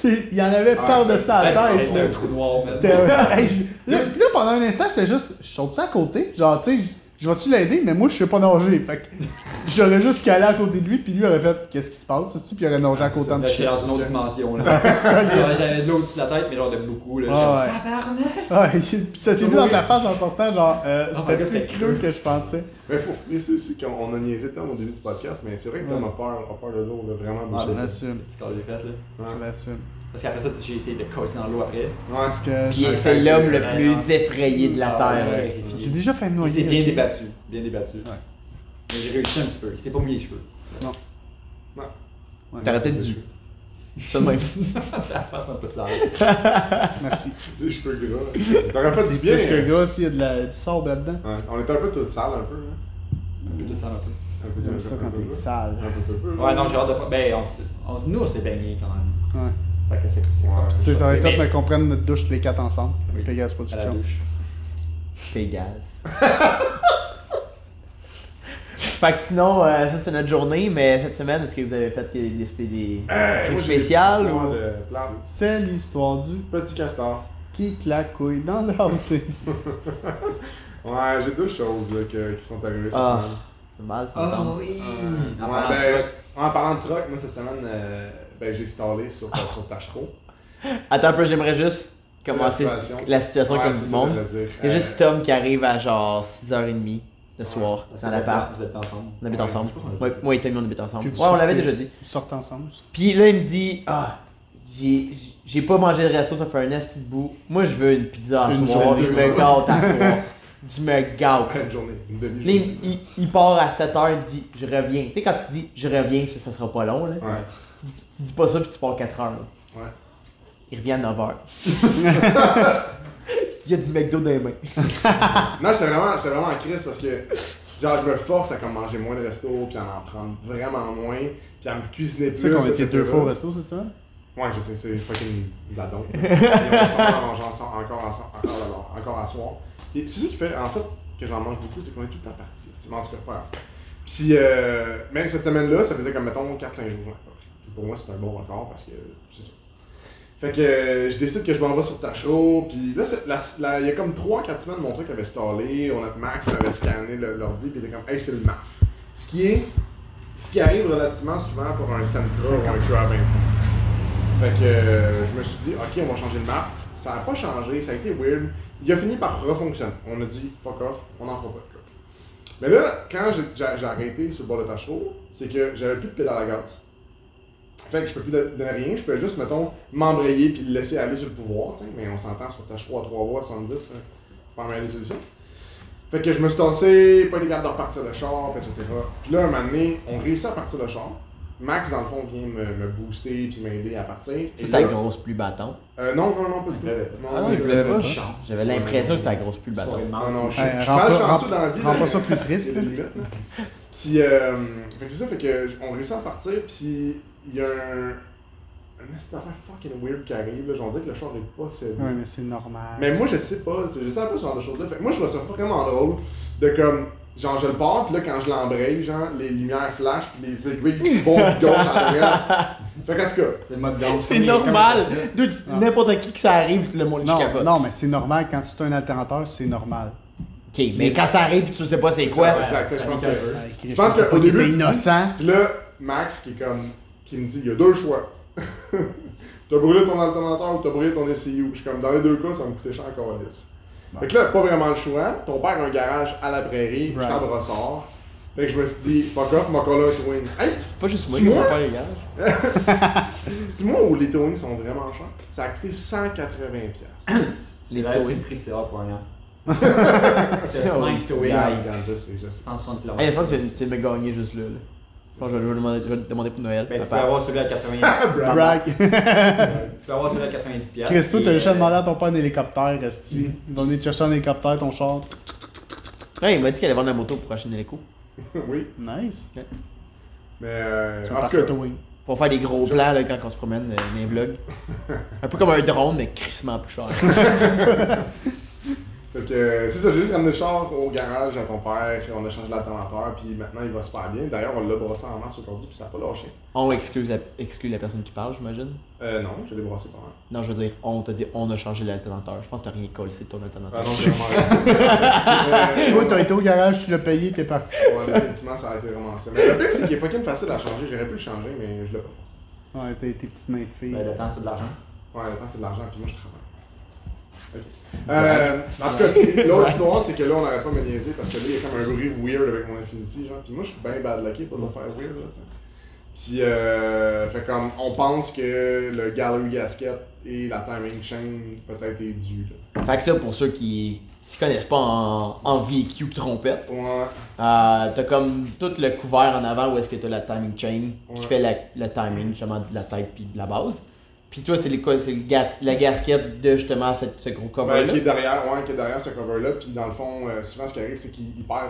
Il y en avait Ah, par-dessus la C'était tête, c'était un trou noir. man. C'était un- Hey, je- là, puis là, pendant un instant, j'étais juste, je saute à côté? Genre, tu sais, je- vais-tu l'aider? Mais moi, je sais pas nager. Fait que j'aurais juste calé à côté de lui, puis lui aurait fait, qu'est-ce qui se passe? ici? Puis il aurait nagé à côté en Là, j'étais dans une autre dimension. Là. J'avais de l'eau au-dessus de la tête, mais genre de beaucoup. Là, Ah ouais. Ouais, puis ça s'est vu dans ta face en sortant, genre, euh, my c'était plus creux que je pensais. Mais faut préciser aussi qu'on on a niaisé Tom au début du podcast, mais c'est vrai que Tom a peur, a peur de l'eau, là, vraiment Ah, beaucoup. Je l'assume, C'est ce que j'ai fait là. Ouais. je l'assume. Parce qu'après ça, j'ai essayé de casser dans l'eau après. Ouais. Parce que Puis c'est l'homme le plus non. effrayé de la Ah, Terre. ouais. là. j'ai déjà fait me Il noyer. s'est bien débattu. Bien débattu. Ouais. Mais j'ai réussi un petit peu. Il s'est pas mouillé les cheveux. Ouais, T'aurais peut-être dû. Ça de même. La face un peu sale. Merci. Des cheveux gras. T'aurais fait C'est du bien. plus que hein. gras s'il y a de la, du sable là-dedans. Ouais, On était un peu tout sale, un peu. Hein. Un peu tout sale un peu. Un peu, un ça peu, quand un peu, t'es un sale. peu, un peu, un peu. Ouais, non, j'ai hâte de. pas- Ben, on, s'est- on- nous, on s'est baignés quand même. Ouais. Fait que c'est c'est Ouais. comme sais, ça va être top, Mais- qu'on prenne notre douche tous les quatre ensemble. Oui. Pégase À la Production. douche. Pégase. fait que sinon, euh, ça c'était notre journée, mais cette semaine, est-ce que vous avez fait des, des, des Euh, trucs spéciaux ou? de. C'est l'histoire du Petit castor. qui claque couille dans le. Ouais, j'ai deux choses là, que- qui sont arrivées cette Ah. semaine. C'est mal, ça tente. oui! Euh, En ouais, parlant de ben, truc. en parlant de truck, moi cette semaine, euh, ben, j'ai installé sur, sur. Attends un peu, j'aimerais juste commencer La situation. la situation Ouais, comme du monde. Il y a Euh, juste Tom qui arrive à genre 6h30 le soir Parce dans l'appart. Vous êtes ensemble. On habite Ouais, ensemble. Ouais, dit. moi et Tommy, on habite ensemble. Ouais, on l'avait déjà dit. Ils sortent ensemble. Puis là, il me dit Ah, j'ai j'ai pas mangé de resto, ça fait un esti de bout. Moi, je veux une pizza à Une soir. Je me gâte à soir. Je me gâte. Une journée, une demi-journée. il, il- il part à 7h, il dit Je reviens. Tu sais, quand tu dis Je reviens, c'est parce que ça sera pas long. Là. Ouais. Tu dis pas ça, puis tu pars 4h. Ouais. Il revient à 9h. il y a du McDo dans les mains. Non, c'est vraiment, c'est vraiment en crise parce que genre je me force à comme manger moins de resto puis à en prendre vraiment moins puis à me cuisiner Tu plus. sais qu'on était deux fois au resto, c'est ça? Ouais, je sais, c'est fucking on s'en mange ensemble encore, ensemble, encore, encore à soir. Et c'est ça qui fait, en fait, que j'en mange beaucoup, c'est qu'on est tout le temps parti. C'est en tout cas pas grave. Puis, euh, mais cette semaine-là, ça faisait comme, mettons, 4-5 jours. Puis pour moi, c'est un bon record parce que. Fait que euh, je décide que je m'en vais sur Tachereau, puis là, il y a comme 3-4 semaines, mon truc avait stallé, on a Max avait scanné l'ordi, puis il était comme, hey, c'est le MAF. Ce qui est, ce qui arrive relativement souvent pour un Sentra ou un QR25. Fait que euh, je me suis dit, ok, on va changer le map. Ça n'a pas changé, ça a été weird. Il a fini par refonctionner. On a dit, fuck off, on n'en fera pas de. Mais là, quand j'ai- arrêté sur le bord de Tachereau, c'est que j'avais plus de pédale à gaz. Fait que je peux plus de, de rien, je peux juste, mettons, m'embrayer puis le laisser aller sur le pouvoir, tu sais, mais on s'entend sur Tachereau à 3 voies, 110, hein, c'est pas la meilleure des solutions. Fait que je me suis tassé, pas été capable de repartir le char, etc. Puis là, un moment donné, on réussit à partir le char, Max, dans le fond, vient me, me booster puis m'aider à partir. C'est là- grosse pluie battante. Euh, non, non, non, pas du tout. Non, Ah non, mais- je l'avais pas. J'avais l'impression que c'était la grosse pluie de Non, non, je, suis pas- chanceux dans la vie. rends pas ça plus Il triste. Puis, euh, fait que c'est ça, fait que on réussit à partir, puis il y a un. Un esti d'affaire fucking weird qui arrive, là. J'en dis que le char est pas cédé. Ouais, mais c'est normal. Mais moi, je sais pas, je sais pas ce genre de choses-là. Fait que moi, je trouve ça vraiment drôle de comme. Genre, je le pars, puis là, quand je l'embraye, genre, les lumières flashent, puis les aiguilles vont de gauche à droite. Fait qu'en tout cas, C'est le mode down. C'est normal. N'importe qui que ça arrive, le monde non, qui capote. non, mais c'est normal quand tu as un alternateur, c'est normal. Ok, mais quand ça arrive, tu sais pas c'est quoi. ça, exact, je pense que. Je je pense qu'au début, innocent. Puis là, Max qui est comme. Qui me dit il y a deux choix. t'as brûlé ton alternateur ou t'as brûlé ton SCU. Je suis comme dans les deux cas, ça me coûtait cher encore à 10. Fait que là, pas vraiment le choix. Ton père a un garage à la prairie, je Right. à Brossard. Fait que je me suis dit, fuck off, ma coller un towing. Hey, Pas juste moi Tu qui vais faire les garages. c'est moi où les towings sont vraiment chers. Ça a coûté 180$. piastres. Les. C'est le prix de CA pour un an. T'as 5 towing Regarde, à regarde, ça, c'est juste. 160 km. Hey, je pense que tu me gagner juste là. là. Je pense que je vais demander, je vais te demander pour Noël. Ben, tu peux avoir celui à 80 Brag. Tu peux avoir celui à 90 piastres. Christo, puis, t'as juste euh, demandé à ton père un hélicoptère, Resti. Ils vont venir te chercher un hélicoptère, ton char. Ouais, il m'a dit qu'elle allait vendre la moto pour acheter une hélico. oui, Nice. mais. Euh, en tout cas. Pour faire des gros plans là, quand on se promène euh, dans les vlogs. Un peu comme un drone, mais crissement plus cher. Fait que euh, c'est ça, j'ai juste ramené le char au garage à ton père, on a changé l'alternateur, puis maintenant il va super bien. D'ailleurs, on l'a brossé en masse aujourd'hui, puis ça n'a pas lâché. On excuse la, excuse la personne qui parle, j'imagine? Euh, non, je l'ai brossé pas mal. Non, je veux dire, on t'a dit on a changé l'alternateur. Je pense que t'as rien collé, c'est ton alternateur. Ah non, c'est vraiment. Toi, t'as été au garage, tu l'as payé, t'es parti. Ouais, effectivement, ça a été vraiment ça. Mais le pire, c'est qu'il est fucking facile à changer. J'aurais pu le changer, mais je l'ai pas Ouais, t'as été petite main de fille. Ben, le temps, c'est de l'argent. Ouais, le temps, c'est de l'argent, puis moi, je travaille. Ok. Euh, en tout cas, l'autre histoire, c'est que là, on n'arrête pas de me niaiser parce que là, il y a comme un bruit weird avec mon Infinity, genre. Puis moi, je suis bien bad lucky pour le faire weird, là, tu sais. Puis, euh, fait comme, on pense que le Gallery Gasket et la Timing Chain peut-être est dû, là. Fait que ça, pour ceux qui s'y connaissent pas en, en VQ trompette, Ouais, euh, t'as comme tout le couvert en avant où est-ce que t'as la timing chain qui Ouais. fait la, le timing justement de la tête puis de la base. Puis toi, c'est la gasquette de justement cette, ce gros cover-là. Ben, qui est derrière, ouais, qui est derrière ce cover-là. Puis dans le fond, souvent ce qui arrive, c'est qu'il perd.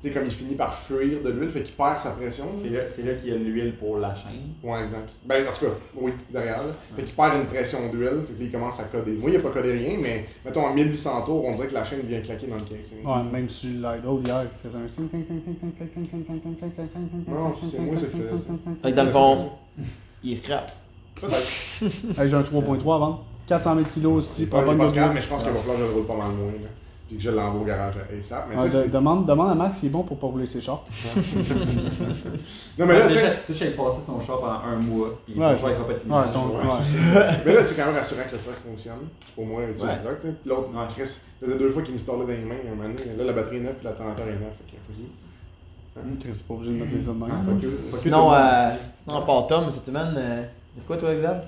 Tu sais, comme il finit par fuir de l'huile, fait qu'il perd sa pression. C'est là, là qu'il y a l'huile pour la chaîne. Ouais, exact. Ben, en tout cas, oui, derrière. Là. Fait qu'il perd une pression d'huile, fait qu'il commence à coder. Moi, il a pas codé rien, mais mettons, en 1800 tours, on dirait que la chaîne vient claquer dans le casing. Ouais, même sur l'idle hier, il faisait un. Non, c'est moi, c'est fait. Fait que dans le fond, il est scrap. Peut-être. J'ai un 3.3 à vendre. 400 000 kilos aussi, pas pas, bonne pas de grave, mais je pense qu'il va falloir que je le roule pas mal moins. Là. Puis que je l'envoie au garage à ASAP. Mais tu sais, c'est- demande, demande à Max s'il est bon pour pas rouler ses chars. Non, mais là, tu sais. Déjà, il passé son char pendant un mois. Puis il Ouais, va pas c'est être ça. complètement Ouais, donc- Ouais, mais là, c'est quand même rassurant que le truc fonctionne. Pour moi, tu Ouais. truc, tu sais. Puis l'autre, Ouais. Chris, faisait deux fois qu'il me sortait dans les mains. Un moment donné. Là, la batterie est neuve, puis l'alternateur est neuf. Fait que, Chris, c'est pas obligé de me dire ça de Ah, même. Pas que- pas que Sinon, euh, sinon, à part Tom, cette semaine, euh, c'est quoi toi, Xav?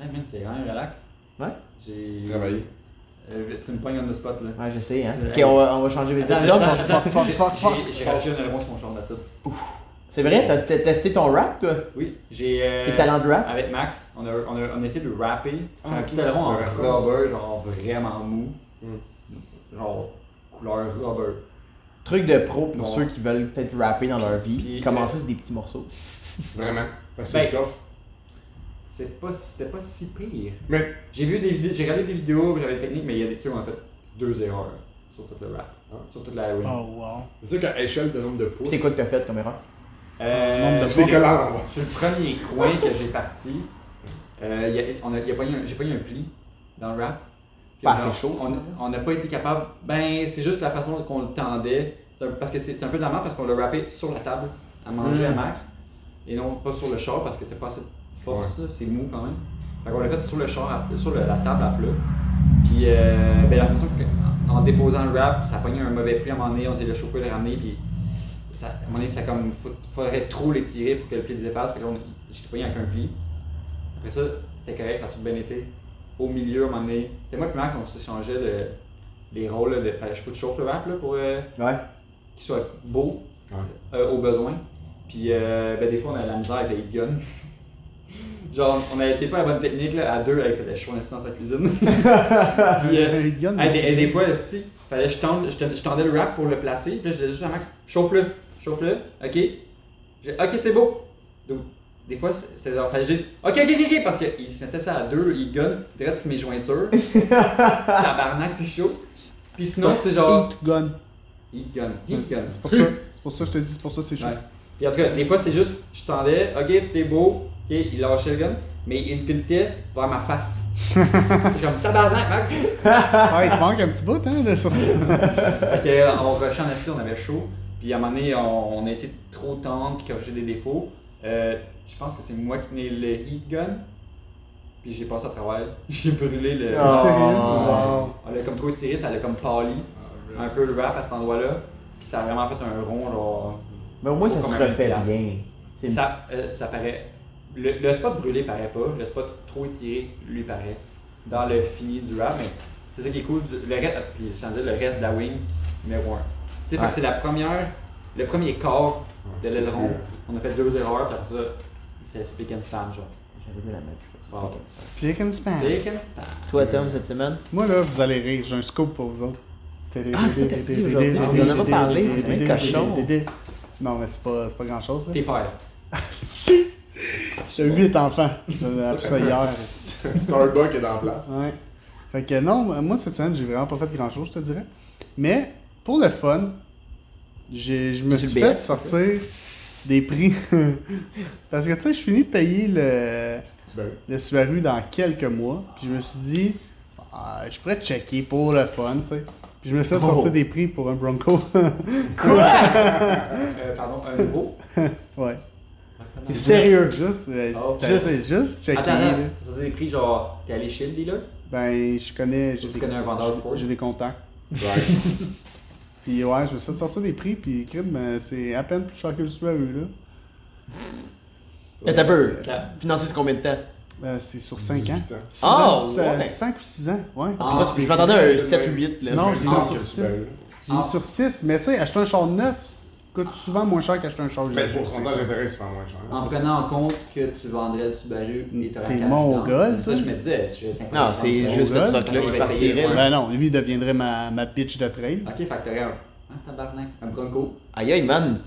Hey, man, c'est vraiment relax. Ouais. J'ai. Travailler. Euh, tu me pognes on the spot là. Ouais, je sais, hein. Ok, on va, on va changer vite. Attends, fuck, j'ai- fuck, fuck, j'ai- J'ai racheté une réponse mon char là-dessus. C'est vrai, t'as testé ton rap, toi? Oui, j'ai. euh, Tes talents de rap? Avec Max, on a, on a, on a essayé de rapper. Ah, un petit aileron en rubber, genre vraiment mou. Hmm. Genre couleur rubber. Truc de pro pour Bon. ceux qui veulent peut-être rapper dans leur vie. Puis, Commencer sur des petits morceaux. Vraiment. Parce que Ben- c'est tough. C'est pas, c'était pas si pire. Mais, J'ai vu des vidéos, j'ai regardé des vidéos, j'avais des techniques, mais il y a des trucs où on a fait deux erreurs sur tout le rap. Ah. Sur toute la win. Oh wow. c'est sûr qu'à échelle de nombre de pouces. C'est quoi que t'as fait comme erreur? Euh, Nombre de l'envers. Sur le premier coin que j'ai parti, euh, y a- on a, il y a pogné un- j'ai pli dans le rap. Pas assez chaud, On n'a pas été capable. Ben, c'est juste la façon qu'on le tendait. C'est un- Parce que c'est c'est un peu de la merde parce qu'on l'a rappé sur la table à manger Mm. à max. Et non pas sur le char parce que t'as pas assez de force, c'est mou quand même. Fait qu'on l'a fait sur le char, à- sur le- la table à plat. Puis euh, ben, la façon que, en, en déposant le wrap, ça a pogné un mauvais pli à un moment donné, on s'est le chauffer, le ramener, puis ça, à un moment donné, ça comme, faut- faudrait trop l'étirer pour que le pli désefface. Fait que là, j'ai pogné avec un pli. Après ça, c'était correct, ça a tout bien été. Au milieu, à un moment donné, c'était moi et Max, on s'échangeait le- les rôles, de fallait que je chauffe le wrap là, pour euh, Ouais. qu'il soit beau Ouais. euh, au besoin. Puis euh, ben, des fois, on a de la misère avec les hit guns. Genre, on avait été pas la bonne technique là, à deux, avec des choix dans sa cuisine. Puis, euh, Hey, des, des fois, si, fallait que je tende, je, te- je tendais le wrap pour le placer, puis là, je disais juste à Max, chauffe-le, chauffe-le, ok? J'ai- ok, c'est beau. Donc, des fois, c'est genre, fallait juste, ok, ok, ok, ok, parce qu'il se mettait ça à deux, il gun, direct sur mes jointures. Tabarnak, c'est chaud. Puis sinon, c'est genre, Heat gun. heat gun, heat gun. C'est pour ça. C'est pour ça que je te dis, c'est pour ça que c'est chaud. Ouais. Puis en tout cas, des fois, c'est juste, je tendais, ok, t'es beau, ok, il lâchait le gun, mais il tiltait vers ma face. Je suis comme, tabarnak, Max. Ah, il te manque un petit bout, hein, de ça. Fait euh, on rushait en assis, on avait chaud. Puis à un moment donné, on, on a essayé de trop tendre puis corriger des défauts. Euh, je pense que c'est moi qui tenais le heat gun. Puis j'ai passé à travers. J'ai brûlé le. T'es Ah. sérieux? Wow. On l'a comme trop étiré, ça l'a comme pâli. Un peu le rap à cet endroit-là. Puis ça a vraiment fait un rond, genre. Mais au moins, ça se un refait bien. C'est une- Ça, euh, ça paraît. Le, le spot brûlé paraît pas, le spot trop étiré lui paraît. Dans le fini du rap, mais c'est ça qui est cool. Le reste, puis je t'en dis, le reste de la wing, numéro 1. Tu sais, Ouais. que c'est la première, le premier corps de l'aileron. On a fait deux erreurs, puis après ça, c'est speak and span, genre. J'avais dit la même chose. Wow. Pick and span. Speak and span. Toi, Tom, cette semaine? Moi, là, vous allez rire. J'ai un scoop pour vous autres. Ah, c'est. On en a pas parlé, c'est bien cochon. Non, mais c'est pas, c'est pas grand chose. T'es père. Si! J'ai 8 enfants. J'ai appris ça hier. Starbucks est en place. Ouais. Fait que non, moi cette semaine, j'ai vraiment pas fait grand chose, je te dirais. Mais pour le fun, j'ai, je me suis fait sortir des prix. Parce que tu sais, je finis de payer le, Subaru. le Subaru dans quelques mois. Puis je me suis dit, ah, je pourrais checker pour le fun, tu sais. Puis je me suis fait Oh. sortir des prix pour un Bronco. Euh, pardon, un nouveau. ouais. T'es sérieux Juste, euh, Oh, juste- c'est juste checker. Attends. Ça des prix genre, t'es allé chez le dealer? Ben, je connais. J'ai des- connais un vendeur de Ford? J'ai des contacts. Ouais. Puis ouais, je me suis fait sortir des prix, puis crime, euh, c'est à peine plus cher que le Subaru, là. Mais t'as peu. Quatre. Financé sur combien de temps? Euh, c'est sur 5 ans. 18 ans. 6 Ah, ans, ouais. 5 ou 6 ans, ouais. Ah, Je m'attendais à un 7 ou 8 là. Non, j'ai Ah, mis sur le 6. Subaru. J'ai mis sur 6, mais tu sais, acheter un char neuf coûte souvent moins cher qu'acheter un char Mais usagé. pour son c'est ça. d'intérêt, c'est pas moins cher. En prenant en compte que tu vendrais le Subaru et t'aurais T'es mongol, Ça, je me disais. je- 50 Non, c'est juste le truc là partirait. là. Ben non, lui il deviendrait ma, ma bitch de trail. Ok, fait que tabarnak? Un Bronco. Aïe aïe, man.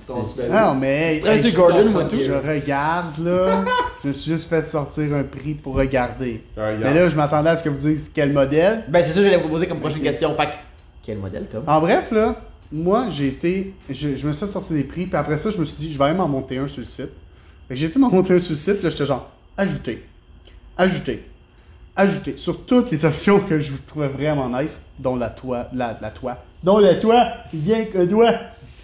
Non, mais hey, du Gordon, moi, je- tout. je regarde là. je me suis juste fait sortir un prix pour regarder. Mais là, je m'attendais à ce que vous disiez quel modèle. Ben, c'est ça que j'allais vous poser comme prochaine question. Fait que, quel modèle, Tom? En bref, là, moi, j'ai été. Je, je me suis fait sortir des prix, puis après ça, je me suis dit, je vais aller m'en monter un sur le site. Fait que j'ai été m'en monter un sur le site, là, j'étais genre, ajouter, ajouter, ajouter. Sur toutes les options que je trouvais vraiment nice, dont la toit, la, la toit, dont le toit, rien que doigt,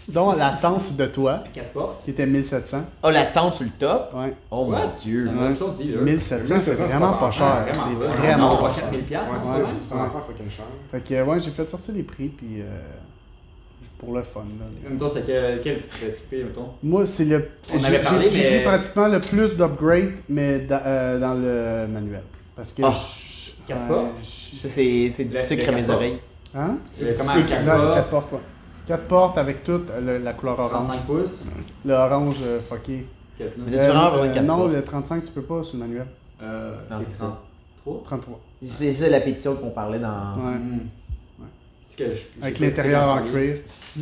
dont la tente de toit, 4 portes. qui était 1700. Oh, la tente sur le top? Ouais. Oh mon dieu. C'est une Ouais. option de dealer. 1700, c'est 1700, vraiment c'est pas pas cher. C'est vraiment pas. vraiment Non, pas pas cher. 4000 piastres, Ouais, c'est ça? C'est un affaire fucking cher. Fait que, ouais, j'ai fait sortir des prix, puis euh, pour le fun, là. Mettons, c'est quel, quel tu fais triper, mettons? Moi, c'est le. On j'ai- avait j'ai- parlé, J'ai mais- pris pratiquement le plus d'upgrade, mais dans, euh, dans le manuel. Parce que. Ah, je- quatre ouais, pas? je- Ça, c'est c'est du Le- sucre à mes quatre oreilles. Hein? C'est comment c'est un Là, 4 quatre pas? portes, ouais. Quatre portes avec toute le- la couleur orange. 35 pouces. Le orange euh, fucké. Pneu? Mais tu Euh, quatre non, portes. le 35, tu peux pas sur le manuel. Euh, Non, c'est c'est ça. 33? 33. C'est ça la pétition qu'on parlait dans. Ouais. Hmm. C'est que je- Avec l'intérieur en cuir.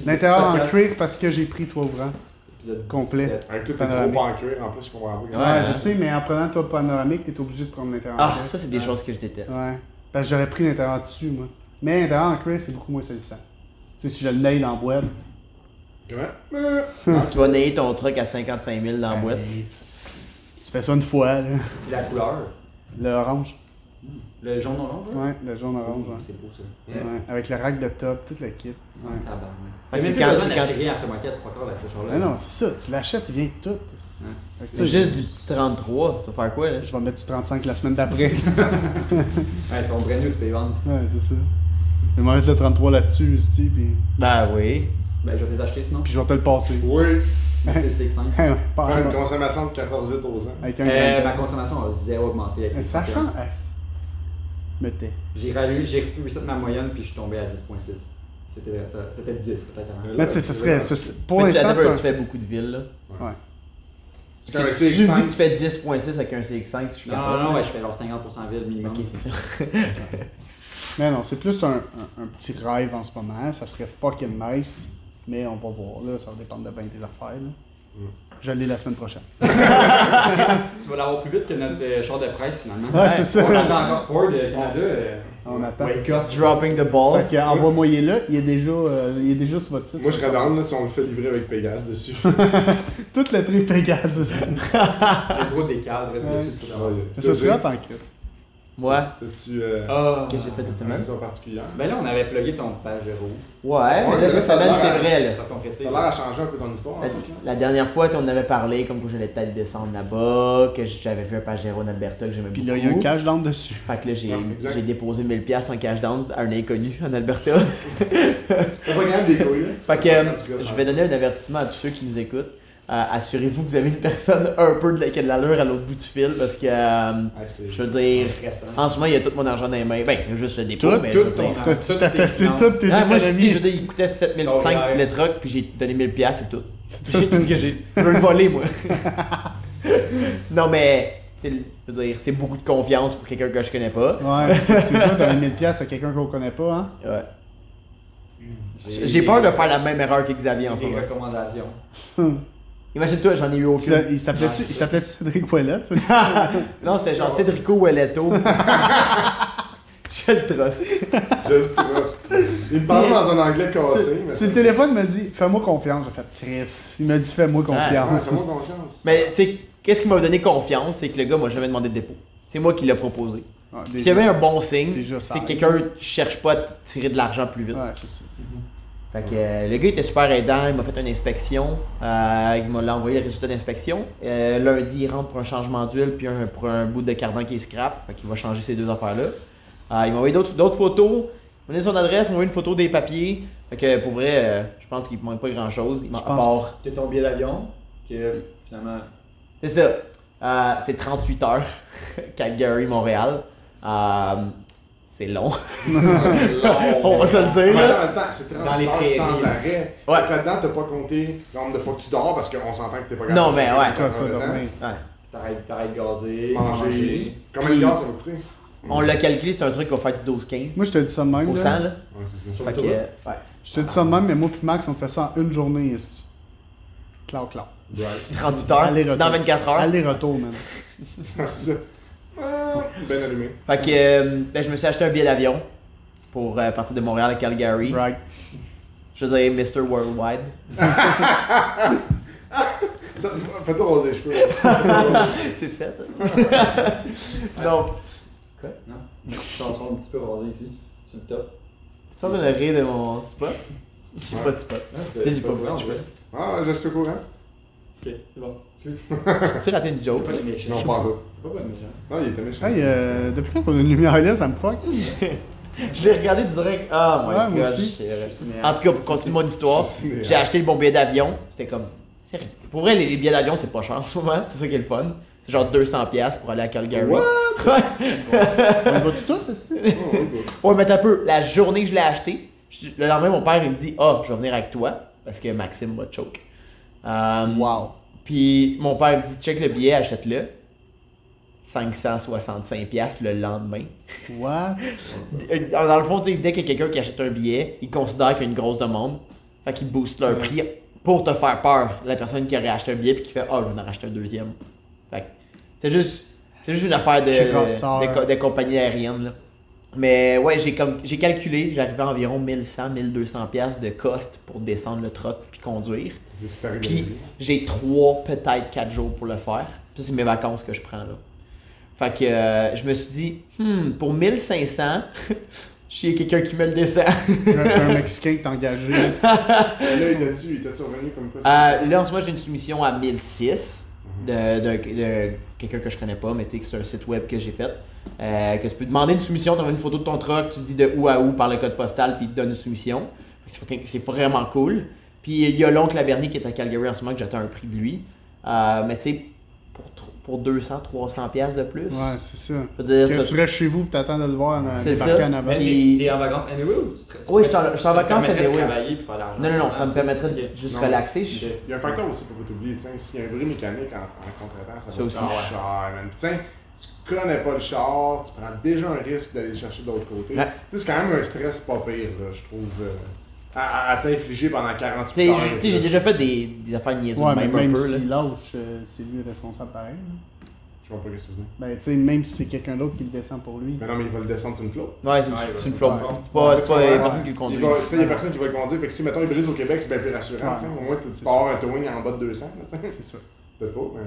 L'intérieur en cuir parce que j'ai pris trois ouvrants. épisode Complet. 17. Avec tout tes Panoramique. en cuir, en plus, je comprends pas. Ouais, hein. je sais, mais en prenant toi panoramique, t'es obligé de prendre l'intérieur en Ah, cuir. ça, c'est des choses que je déteste. Ouais. Parce que j'aurais pris l'intérieur en tissu, moi. Mais en cuir, c'est beaucoup moins salissant. Tu sais, si je le nail en boîte. Ouais. Tu vas nailler ton truc à 55 000 dans la boîte. Tu fais ça une fois, là. Puis la couleur. Le orange. Le jaune orange, là? Ouais, le jaune orange, ouais. C'est beau ça. Ouais, Avec le rack de top, tout le kit. Ouais. Fait que J'ai même c'est quand- besoin c'est d'acheter quand- rien aftermarket pour encore avec ce char-là. Mais non, c'est ça, tu l'achètes, il vient tout. Tu C'est sais, juste du petit 33. Tu vas faire quoi, là? Je vais mettre du 35 la semaine d'après. Ouais, ils sont brand new, tu peux les vendre. ouais, c'est ça. Je vais mettre le 33 là-dessus, ici, puis... Ben oui. Ben, je vais te les acheter sinon. puis je vais te le passer. Oui. C'est CX5. Ouais, pas- Faire une consommation de 14 litres aux ans. Avec un Euh, ma consommation a zéro augmenté avec sachant. Me tais. J'ai reçu ma moyenne puis je suis tombé à 10.6. C'était ça. C'était 10, peut-être. Mais tu sais, ce serait. pour Mais tu, l'instant, tu fais beaucoup de villes, là. Ouais. C'est un Parce que Vu que CX5. tu fais 10.6 avec un CX5, si je suis Non, capable. non, non, ouais, je fais genre 50% vide minimum. Ok, c'est ça. Mais non, c'est plus un, un- un petit rêve en ce moment. Ça serait fucking nice. Mais on va voir, là. Ça va dépendre de bien des affaires, là. Mm. Je l'ai la semaine prochaine. Tu vas l'avoir plus vite que notre euh, char de presse finalement. Ouais, c'est ça. On attend encore Ford euh, Canada. euh, On attend. Wake up. Dropping the ball. Fait que envoie-moi là, il est déjà, euh, il est déjà sur votre site. Moi, je serais down là, si on le fait livrer avec Pégase dessus. Toute la tri Pégase. Le gros décadre. Ouais. dessus, tout ça. Ça serait en Chris. Moi, T'as-tu euh, Ah. que j'ai fait cette une semaine. particulière? Ben là, on avait plugué ton Pajero. Ouais, mais là, cette semaine, c'est vrai, là. Ça a l'air à changer un peu ton histoire. en La, fait, là. la dernière fois, on en avait parlé, comme que j'allais peut-être descendre là-bas, que j'avais fait un Pajero en Alberta que j'aimais beaucoup. Puis là, il y a un cash down dessus. Fait que là, j'ai, Ouais, déposé 1000$ en cash down à un inconnu en Alberta. T'as pas quand même des couilles, là? Fait que euh, je vais donner un avertissement à tous ceux qui nous écoutent. Euh, assurez-vous que vous avez une personne un peu de, la- qui a de l'allure à l'autre bout du fil parce que, euh, Ah, je veux dire, en ce moment, il y a tout mon argent dans les mains. Ben, il y a juste le dépôt, Tout, mais tout je veux dire. t'as- Toutes T'as finances. toutes tes moi, je, veux économies. dire, il coûtait 7005 Oh, le truck, puis j'ai donné 1000$, piastres, c'est tout. C'est tout ce que j'ai. Je veux le voler, moi. non, mais, je veux dire, c'est beaucoup de confiance pour quelqu'un que je connais pas. Ouais, c'est c'est dur de donner 1000 pièces à quelqu'un qu'on connaît pas, hein. Ouais. J'ai peur de faire la même erreur que Xavier en ce Des moment. recommandations. Imagine-toi, j'en ai eu aucune. Il s'appelait-tu il Cédric Ouellette? ça? Non, c'était genre Cédrico Welletto. je le truste. Je le trust. Il me parlait dans un anglais cassé. Sur le téléphone, il m'a dit Fais-moi confiance. J'ai fait Chris. Il m'a dit Fais-moi Ouais, confiance. fais-moi confiance. Mais c'est qu'est-ce qui m'a donné confiance, c'est que le gars m'a jamais demandé de dépôt. C'est moi qui l'ai proposé. Ah, S'il déjà. y avait un bon signe, c'est que quelqu'un cherche pas à tirer de l'argent plus vite. Ouais, c'est ça. Fait que euh, le gars était super aidant, il m'a fait une inspection, euh, il m'a envoyé le résultat d'inspection. Euh, lundi, il rentre pour un changement d'huile puis un, pour un bout de cardan qui est scrap, fait qu'il va changer ces deux affaires-là. Euh, il m'a envoyé d'autres d'autres photos, il m'a donné son adresse, il m'a envoyé une photo des papiers. Fait que pour vrai, euh, je pense qu'il ne manque pas grand-chose. Il m'a Je à pense- part- T'es ton billet d'avion, que finalement. C'est ça. Euh, c'est 38 heures, Calgary, Montréal. C'est long. On va se le dire, Mais là. c'est 30 Dans les heures prairies. sans arrêt. Ouais. Là-dedans, t'as pas compté le nombre de fois que tu dors parce qu'on s'entend que t'es pas capable Non, de mais ouais. Comme ça. Ouais. T'arrêtes, t'arrêtes de gazer, Manger. Combien de gaz ça va coûter? On l'a calculé, c'est un truc qui va faire du 12-15 Moi, je te dis ça de même. au là. 100, là. Ouais, c'est ça. Fait que, euh, ouais. Je te dis ça de même, mais moi et Max, on fait ça en une journée. ici. Cloud. Right. 38 heures, dans 24 heures. Aller-retour, man. c'est ça. Allumé. Fait que euh, ben, je me suis acheté un billet d'avion pour euh, partir de Montréal à Calgary. Right. Je veux dire Mr. Worldwide. Ça, Fais-toi raser les cheveux. c'est fait. Donc, Non? Je suis en train un petit peu rasé ici, sur le top. tu me rire de mon spot? J'ai pas de spot. Ouais, j'ai pas beaucoup de. Ah, je suis au courant. Ok, c'est bon. Raté une joke. Pas les méchants. Non, pas ça. C'est pas pas méchant. Non, il était méchant. Hey, euh, depuis quand on a une lumière là, ça me fuck? Je l'ai regardé direct. Ah, my Ouais, god. aussi. En tout cas, pour continuer mon histoire, j'ai acheté le bon billet d'avion. C'était comme. Pour vrai, les les billets d'avion, c'est pas cher en ce moment. C'est ça qui est le fun. C'est genre 200$ pour aller à Calgary. What? Ouais. On tout? Oh, oui, bah. Ouais, mais un peu. La journée que je l'ai acheté, le lendemain, mon père, il me dit Ah, je vais venir avec toi. Parce que Maxime va te choke. Euh, Wow. Puis mon père me dit Check le billet, achète-le. 565$ le lendemain. What? Dans le fond, dès qu'il y a quelqu'un qui achète un billet, il considère qu'il y a une grosse demande. Fait qu'il booste leur Ouais. prix pour te faire peur. La personne qui aurait acheté un billet puis qui fait Ah, je vais en racheter un deuxième. Fait que c'est juste, c'est juste une affaire de, de, co- de compagnie aérienne. Là. Mais ouais, j'ai comme j'ai calculé, j'arrivais à environ 1100 1200 pièces de cost pour descendre le truck puis conduire. Puis j'ai trois, peut-être quatre jours pour le faire. Ça, c'est mes vacances que je prends là. Fait que euh, je me suis dit, hmm, pour 1500, j'ai quelqu'un qui me le descend. Un, Mexicain qui t'a engagé. Là, il t'a-tu il t'a-tu revenu comme quoi? Euh, là, en ce moment, j'ai une soumission à 1006 de, quelqu'un que je connais pas, mais que c'est un site web que j'ai fait. Euh, que tu peux demander une soumission, tu une photo de ton truck, tu dis de où à où par le code postal, puis il te donne une soumission. C'est vraiment cool. Puis il y a l'oncle Laverny qui est à Calgary en ce moment, que j'attends un prix de lui. Euh, mais tu sais, pour, pour 200, 300 pièces de plus. Ouais, c'est ça. Je veux dire, Que t'as- tu restes chez vous et t'attends de le voir dans- C'est débarquer ça. en avant. T'es en vacances anyway ou tu tra- Oui, je suis en- en vacances permettrait de anyway. travailler puis faire l'argent. Non, non, non, ça me permettrait de juste Non. relaxer. Il y a un facteur aussi qu'il faut pas t'oublier, tu sais, s'il y a un bruit mécanique en, en contre-temps, ça, va aussi. cher, man. Tu tu connais pas le char, tu prends déjà un risque d'aller le chercher de l'autre côté. Ouais. Tu c'est quand même un stress pas pire, là, je trouve, euh, à, à- à t'infliger pendant 48 Tu sais, heures. j'ai- tu sais, j'ai déjà fait des, des affaires niaiseuses Ouais, mais même, un peu. là. s'il lâche, euh, c'est lui le responsable pareil. là. Je vois pas ce que tu veux dire. Ben, tu sais, même si c'est quelqu'un d'autre qui le descend pour lui. Mais non, mais il va le descendre sur une flotte. Ouais, c'est une flotte. C'est pas, c'est pas Ouais. personne qui le conduit. va- Tu sais, il y a personne qui va le conduire. Fait que si, mettons, il brise au Québec, c'est bien plus rassurant. Au moins, tu avoir un towing en bas de 200. là, tu sais. C'est ça. Peut-être pas, mais.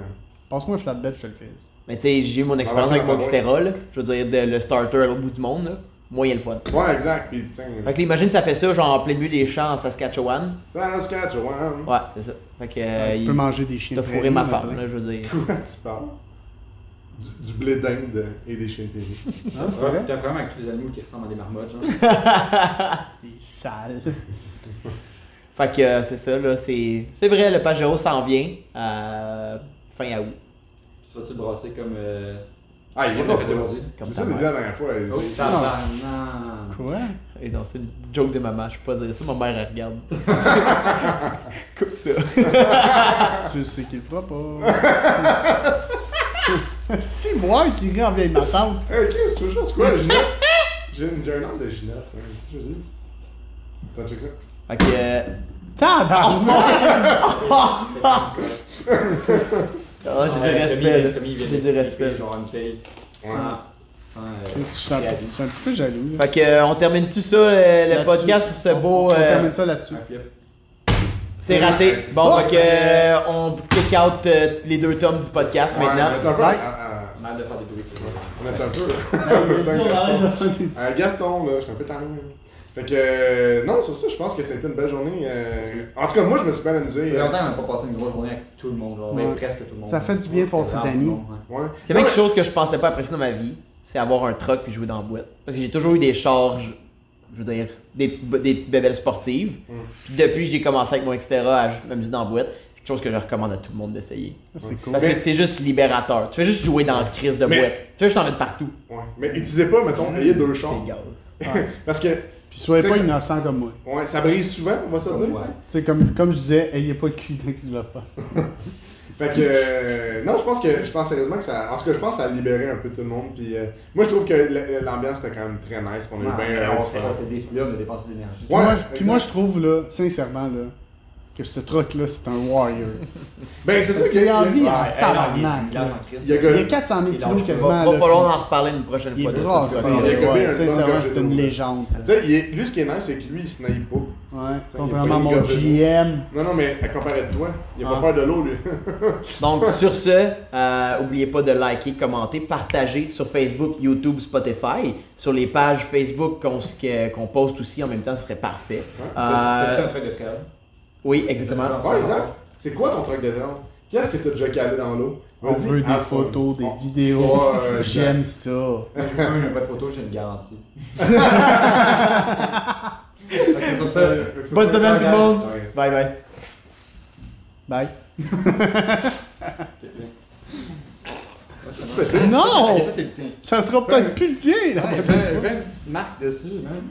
Passe-moi un flatbed, je te le fais. Mais tu sais, j'ai eu mon expérience Ah, avec mon ouais. Xterra, là. Je veux dire, le starter à l'autre bout du monde, là. Moyen le fun. Ouais, exact. Puis, tu sais. Fait que imagine, ça fait ça, genre en plein milieu des champs en Saskatchewan. Ça, sketch, ouais. Ouais, c'est ça. Fait que. euh, tu il- peux manger des chiens T'as de fourré ma femme, là, je veux dire. Quoi tu parles? Du, du blé d'Inde et des chiens de prairie. Ah, c'est vrai? T'as un problème avec tous les animaux qui ressemblent à des marmottes, genre. Des sales. Fait que euh, c'est ça, là. C'est c'est vrai, le Pajero s'en vient. euh, fin à août. Tu vas-tu brasser comme. Euh... Ah, il est pas aujourd'hui. Comme C'est ça, mère. dit la dernière fois. elle Oh, tabarnak. Quoi? Et non, c'est une joke de maman, je peux pas dire ça, ma mère elle regarde. Coupe ça. Tu sais qu'il le fera pas. si moi qui rit en vieille ma tante. Hey, Chris, tu veux juste quoi, Ginette J'ai un nom de Ginette. hein. Je dis. Attends, check ça? Fait que. euh, Tabarnak! Ah, j'ai du respect, là. J'ai du respect. Genre. Je euh, suis un, peu- je suis un petit peu jaloux. là. Fait que, euh, on termine-tu ça, le, podcast sur ce beau. On euh, termine ça là-dessus. C'est raté. Bon, Bon. fait que, euh, on kick out euh, les deux tomes du podcast Ouais, maintenant. Mal de faire des bruits. On est un peu. Euh, Gaston, là, je suis un peu tanné. Fait que, euh, non, sur ça, je pense que c'était une belle journée. euh, En tout cas, moi, je me suis bien Ça amusé. fait euh, longtemps qu'on n'a pas passé une grosse journée avec tout le monde, genre. Ouais. presque tout le monde. Ça fait du bien pour ses amis. ouais. Ouais. C'est quelque chose que je pensais pas apprécier dans ma vie, c'est avoir un truck puis jouer dans la boîte. Parce que j'ai toujours eu des charges, je veux dire, des petites, des petites bébelles sportives. Mm. Puis depuis j'ai commencé avec mon Xterra à juste m'amuser dans la boîte, c'est quelque chose que je recommande à tout le monde d'essayer. C'est cool. Parce Mais- que c'est juste libérateur. Tu fais juste jouer dans la crise de Mais- boîte. Tu fais juste en mettre partout. Ouais. Mais utilisez pas, mettons, ayez deux chars. C'est gaz. Parce que, Puis soyez pas innocent comme moi. ouais, ça brise souvent, on va se dire, tu sais. Tu sais, comme, comme je disais, ayez pas de cul dans ce que faire. Fait que, euh, non, je pense que, je pense sérieusement que ça, en tout cas, je pense que ça a libéré un peu tout le monde. Puis, euh, moi, je trouve que l'ambiance était quand même très nice. puis On a eu Ouais, bien on s'est fun. passé des films de dépenser de l'énergie. Puis Ouais, moi, puis moi, exact. je trouve, là, sincèrement, là, que ce truc-là, c'est un warrior. Ben, c'est ça qu'il a envie, tabarnak. en crise. Il y a Il y a que- 400 000 Il kilos Va, quasiment. va là, falloir en reparler une prochaine Il fois. est de ce brassé, truc-là. Il y a que ouais, bien un sincèrement, bon c'est une de légende. Lui, ce qui est nice, c'est que lui, il snipe pas. Ouais, il contrairement est à mon GM. Non, non, mais à comparer de toi, il a Ah. pas peur de l'eau, lui. Donc, sur ce, euh, oubliez pas de liker, commenter, partager sur Facebook, YouTube, Spotify. Sur les pages Facebook qu'on poste aussi en même temps, ce serait parfait. Ouais. Euh, oui, exactement. Ouais, exact. C'est quoi ton truc de terre? Qu'est-ce que t'as déjà calé dans l'eau? On veut des photos, des vidéos. Ouais, J'aime ça. J'ai pas de photo, j'ai une garantie. Ça, Bonne semaine tout le monde. Bye bye. Bye. Non! Ça, c'est le tien. Ça sera peut-être plus le tien, fais une petite marque dessus, man.